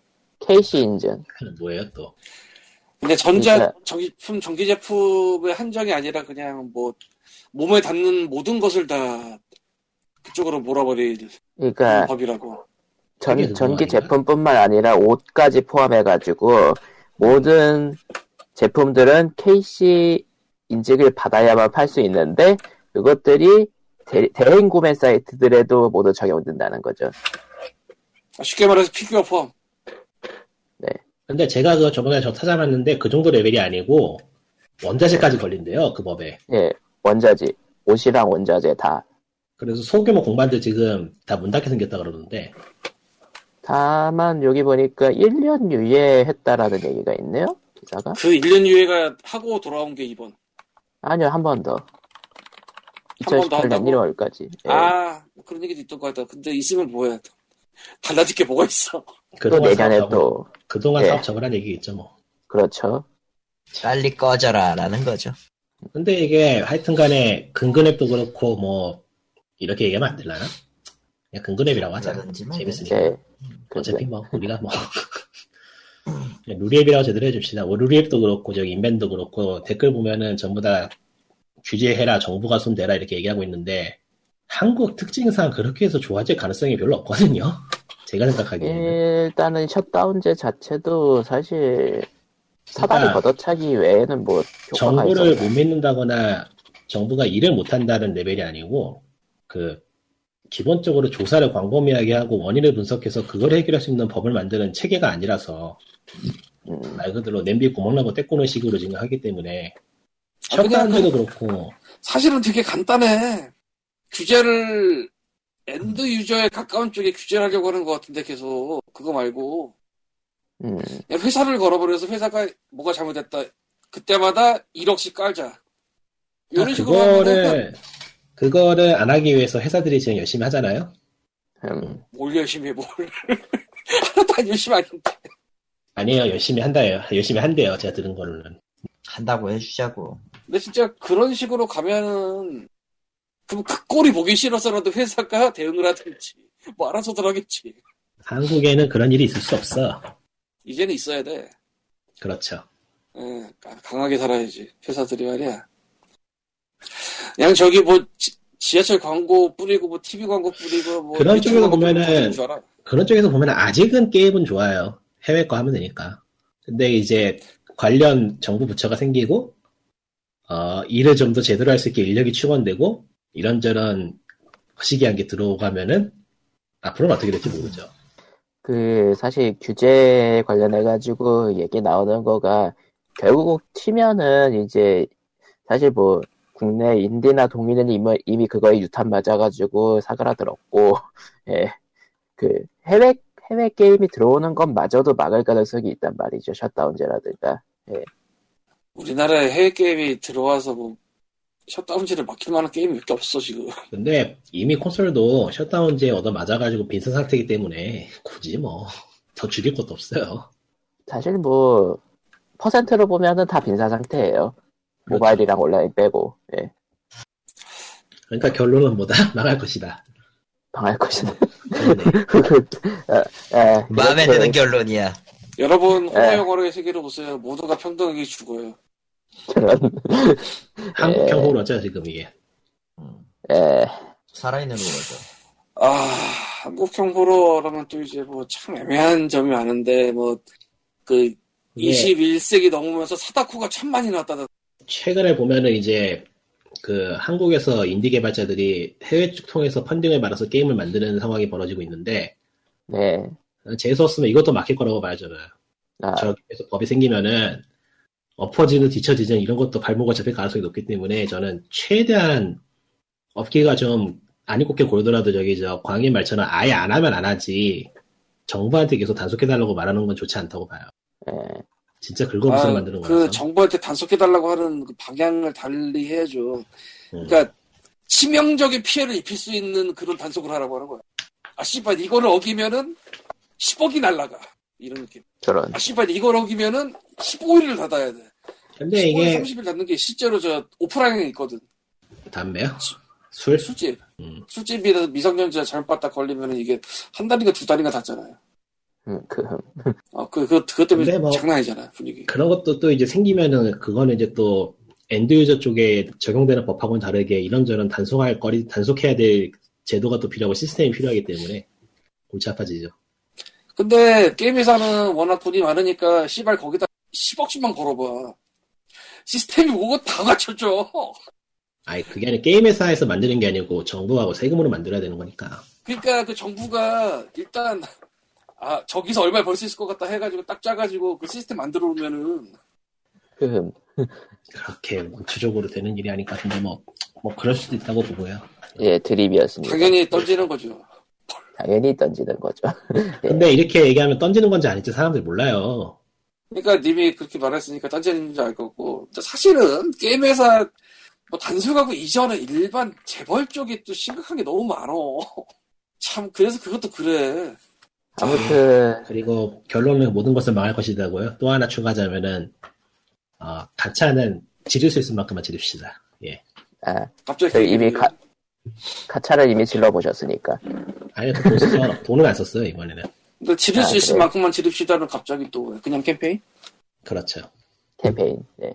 KC 인증. 그건 뭐예요 또? 근데 전자 그러니까- 전기품 전기 제품의 한정이 아니라 그냥 뭐 몸에 닿는 모든 것을 다 그쪽으로 몰아버릴 그러니까 법이라고. 전, 전기? 제품뿐만 아니라 옷까지 포함해가지고 모든 제품들은 KC 인증을 받아야만 팔 수 있는데 그것들이 대, 대행 구매 사이트들에도 모두 적용된다는 거죠. 아, 쉽게 말해서 피규어 펌. 근데 제가 그 저번에 저 찾아봤는데 그 정도 레벨이 아니고 원자재까지 걸린대요 그 법에. 예, 원자재, 옷이랑 원자재 다. 그래서 소규모 공반들 지금 다 문 닫게 생겼다 그러는데 다만 여기 보니까 1년 유예했다라는 얘기가 있네요. 기사가. 그 1년 유예가 하고 돌아온 게 이번. 아니요, 한 번 더. 한번더 2018년 한다고? 1월까지. 예. 아 그런 얘기도 있던 것 같다. 근데 있으면 뭐야? 달라질 게 뭐가 있어? 또 그동안 내년에 사업 또, 그동안 예. 사업 적으란 얘기겠죠 뭐. 그렇죠. 빨리 꺼져라 라는 거죠. 근데 이게 하여튼 간에 근근앱도 그렇고 뭐 이렇게 얘기하면 안 되려나? 그냥 근근앱이라고 뭐 재밌으니까. 예. 어차피 뭐 우리가 뭐 루리앱이라고 제대로 해줍시다. 뭐 루리앱도 그렇고 저기 인벤도 그렇고 댓글 보면은 전부 다 규제해라 정부가 손대라 이렇게 얘기하고 있는데 한국 특징상 그렇게 해서 좋아질 가능성이 별로 없거든요. 제가 생각하기에는 일단은 셧다운제 자체도 사실 사다리 그러니까 걷어차기 외에는 뭐 효과가 정부를 있었나. 못 믿는다거나 정부가 일을 못한다는 레벨이 아니고 그 기본적으로 조사를 광범위하게 하고 원인을 분석해서 그걸 해결할 수 있는 법을 만드는 체계가 아니라서 음, 말 그대로 냄비 구멍나고 떼꾸는 식으로 지금 하기 때문에 아, 그냥 셧다운제도 그렇고 사실은 되게 간단해. 규제를 end user에 가까운 쪽에 규제를 하려고 하는 것 같은데 계속 그거 말고 음, 회사를 걸어버려서 회사가 뭐가 잘못됐다. 그때마다 1억씩 깔자. 이런 아, 식으로 그거를 그거를 안 하기 위해서 회사들이 지금 열심히 하잖아요. 음. 뭘 열심히 해 뭘. 하나도 안 열심히 하는데. 아니에요. 열심히 한다요. 열심히 한대요. 제가 들은 거로는. 한다고 해주자고. 근데 진짜 그런 식으로 가면은 그럼 그 꼴이 보기 싫어서라도 회사가 대응을 하든지 뭐 알아서들 하겠지. 한국에는 그런 일이 있을 수 없어. 이제는 있어야 돼. 그렇죠. 예, 가- 강하게 살아야지. 회사들이 말이야. 그냥 저기 뭐 지, 하철 광고 뿌리고 뭐 TV 광고 뿌리고 뭐 그런 뿌리고 보면은. 그런 쪽에서 보면 아직은 게임은 좋아요. 해외 거 하면 되니까. 근데 이제 관련 정부 부처가 생기고, 어, 일을 좀 더 제대로 할 수 있게 인력이 충원되고, 이런저런 허시기한 게 들어오가면은, 앞으로는 어떻게 될지 모르죠. 그 사실 규제 관련해 가지고 얘기 나오는 거가 결국 튀면은 이제 사실 뭐 국내 인디나 동인은 이미, 이미 그거에 유탄 맞아가지고 사그라들었고 예 그 해외 해외 게임이 들어오는 것마저도 막을 가능성이 있단 말이죠. 셧다운제라든가. 우리나라에 해외 게임이 들어와서 뭐 셧다운지를 막힐 만한 게임이 몇 개 없어 지금. 근데 이미 콘솔도 셧다운제 얻어 맞아가지고 빈선 상태이기 때문에, 굳이 뭐, 더 줄일 것도 없어요. 사실 뭐 퍼센트로 보면은 다 빈사 상태예요 모바일이랑 온라인 빼고 예 그러니까 결론은 뭐다? 망할 것이다. 방할 것이다 그러네. 예, 마음에 이렇게 드는 결론이야. 여러분 예. 호화 영어로의 세계를 보세요. 모두가 평등하게 죽어요. 그런 한국 예. 형으로죠, 지금 이게. 예 살아있는 거죠. 아 한국 형보로 그러면 또 이제 뭐 참 애매한 점이 많은데 뭐그 이게 21세기 넘으면서 사다쿠가 참 많이 나왔다. 최근에 보면은 이제 그 한국에서 인디 개발자들이 해외 쪽 통해서 펀딩을 받아서 게임을 만드는 상황이 벌어지고 있는데 네. 재수 없으면 이것도 막힐 거라고 봐요 저는 아, 저기에서 법이 생기면은 엎어지는 뒤처지는 이런 것도 발목을 잡힐 가능성이 높기 때문에 저는 최대한 업계가 좀 아니 곱게 골더라도 저기 저 광인 말처럼 아예 안 하면 안 하지 정부한테 계속 단속해달라고 말하는 건 좋지 않다고 봐요 예. 진짜 긁어부스를 아, 만드는 그 거라서 정부한테 단속해달라고 하는 그 방향을 달리 해야죠. 음. 그러니까 치명적인 피해를 입힐 수 있는 그런 단속을 하라고 하는 거야. 아 씨발 이거를 어기면은 10억이 날라가 이런 느낌. 저런. 아 씨발 이걸 어기면은 15일을 닫아야 돼. 근데 15일, 이게 30일 닫는 게 실제로 저 오프라인에 있거든. 담배요? 술? 술집. 음. 술집이라도 미성년자 잘못 봤다 걸리면은 이게 한 달인가 두 달인가 닫잖아요. 음, 그, 어, 그, 그, 그것 때문에 뭐- 장난 아니잖아, 분위기. 그런 것도 또 이제 생기면은 그거는 이제 또 end user 쪽에 적용되는 법하고는 다르게 이런저런 단속할 거리 단속해야 될 제도가 또 필요하고 시스템이 필요하기 때문에 골치 아파지죠. 근데 게임 회사는 워낙 돈이 많으니까 씨발 거기다 10억씩만 걸어봐. 시스템이 뭐고 다 갖춰줘. 아니 그게 아니라 게임 회사에서 만드는 게 아니고 정부하고 세금으로 만들어야 되는 거니까. 그러니까 그 정부가 일단 아 저기서 얼마 벌 수 있을 것 같다 해가지고 딱 짜가지고 그 시스템 만들어 오면은 그, 그렇게 원초적으로 되는 일이 아닐 것 같은데 뭐, 뭐 그럴 수도 있다고 보고요. 예, 드립이었습니다. 당연히 던지는 거죠. 당연히 던지는 거죠. 근데 이렇게 얘기하면 던지는 건지 아닐지 사람들이 몰라요. 그러니까 님이 그렇게 말했으니까 던지는 줄 알 거고 사실은 게임 회사 뭐 단속하고 이전에 일반 재벌 쪽이 또 심각한 게 너무 많어. 참 그래서 그것도 그래. 아무튼, 그리고 결론은 모든 것을 망할 것이다고요. 또 하나 추가하자면은 어, 가차는 지를 수 있을 만큼만 지릅시다. 예. 아, 갑자기 저희 이미 가, 가차를 이미 질러 보셨으니까. 아니 그돈 써서 돈은 안 썼어요 이번에는. 근데 지를 아, 수 있을 그래요? 만큼만 지릅시다는 갑자기 또 왜? 그냥 캠페인? 그렇죠. 캠페인. 예.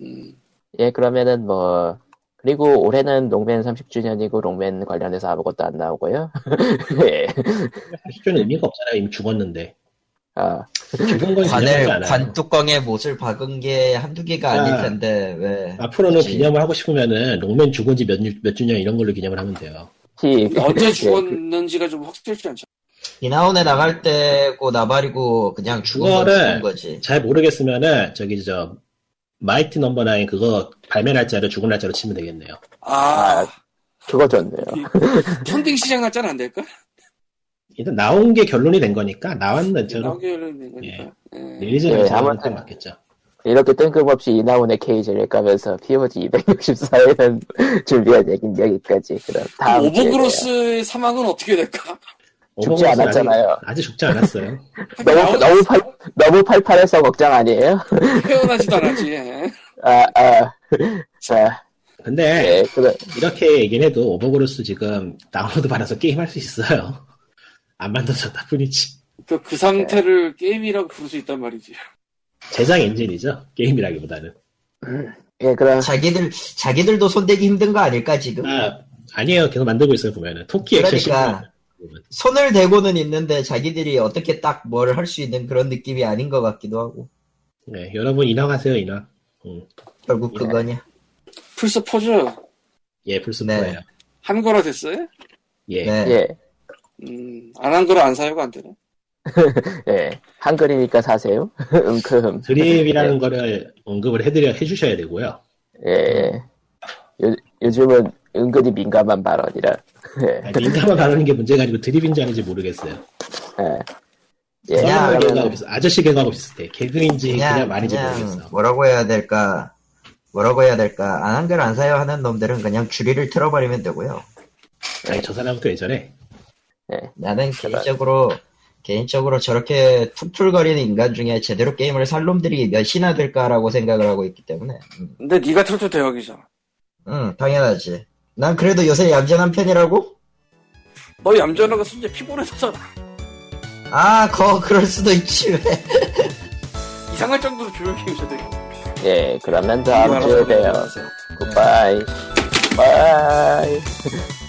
음. 예, 그러면은 뭐, 그리고 올해는 롱맨 30주년이고 롱맨 관련해서 아무것도 안 나오고요. 예. 30주는 의미가 없잖아요. 이미 죽었는데. 아, 죽은 건 관을 기념하지 않아요. 관 뚜껑에 못을 박은 게 한두 개가 아. 아닐 텐데 왜? 앞으로는 굳이. 기념을 하고 싶으면은 록맨 죽은 지몇 몇 주년 이런 걸로 기념을 하면 돼요. 히, 언제 예, 죽었는지가 좀 확실치 않죠. 이나후네 나갈 때고 나발이고 그냥 죽은 건 그거를 죽은 거지. 잘 모르겠으면은 저기 저 Mighty Number Nine 그거 발매 날짜를 죽은 날짜로 치면 되겠네요. 아, 아, 그거 좋네요. 펀딩 시작 날짜는 안 될까? 일단 나온 게 결론이 된 거니까 나왔는 저는 나오게 되는 거니까. 예. release 예, 아무튼. 맞겠죠. 이렇게 뜬금없이 이나후네 케이지를 까면서 POG 264회는 준비한 얘기는 여기까지. 그럼 다음 봬요. Overgrowth의 사망은 어떻게 될까? 죽지 않았잖아요. 아직, 아직 죽지 않았어요. 너무 너무 팔 너무 팔팔해서 걱정 아니에요? 태어나지도 않았지. 예. 아, 아, 자, 근데 예, 그래, 이렇게 얘기는 해도 Overgrowth 지금 다운로드 받아서 게임할 수 있어요. 안 만들어졌다 뿐이지. 그, 그 상태를 게임이라고 부를 수 있단 말이지. 제작 엔진이죠. 게임이라기보다는. 예, 그럼 자기들 자기들도 손대기 힘든 거 아닐까 지금? 아, 아니에요. 계속 만들고 있어요, 보면은. 토끼 액션 그러니까. 손을 대고는 있는데 자기들이 어떻게 딱 뭘 할 수 있는 그런 느낌이 아닌 것 같기도 하고 네, 여러분 인왕하세요, 인왕. 음, 결국 예. 그거냐? 플스 4죠? 예, 플스 네. 4예요. 한 거라 됐어요? 예. 네. 예, 음, 안 한 거라 안 사요가 안 되네. 예, 한글이니까 사세요. 음크흠. 드립이라는 거를 언급을 해드려 해주셔야 되고요. 예, 요, 요즘은 은근히 민감한 발언이라. 예, 아니, 민감한 발언인 게 문제가 아니고 드립인지 아닌지 모르겠어요. 예. 예, 그냥 비슷, 아저씨 개그하고 비슷해. 개그인지 그냥, 그냥 말인지 그냥 모르겠어. 뭐라고 해야 될까? 뭐라고 해야 될까? 안 한글 안 사요 하는 놈들은 그냥 줄이를 틀어버리면 되고요. 아니, 저 사람부터 예전에 나는 개인적으로 개인적으로 저렇게 툴툴거리는 인간 중에 제대로 게임을 살 놈들이 몇이나 될까라고 생각을 하고 있기 때문에 음, 근데 네가 틀트 대역이잖아. 응 당연하지. 난 그래도 요새 얌전한 편이라고? 너 얌전한 거 진짜 피곤해서잖아. 아, 거 그럴 수도 있지 왜? 이상할 정도로 조용한데. 예, 그러면 다음 주에 봬요. Goodbye. Bye.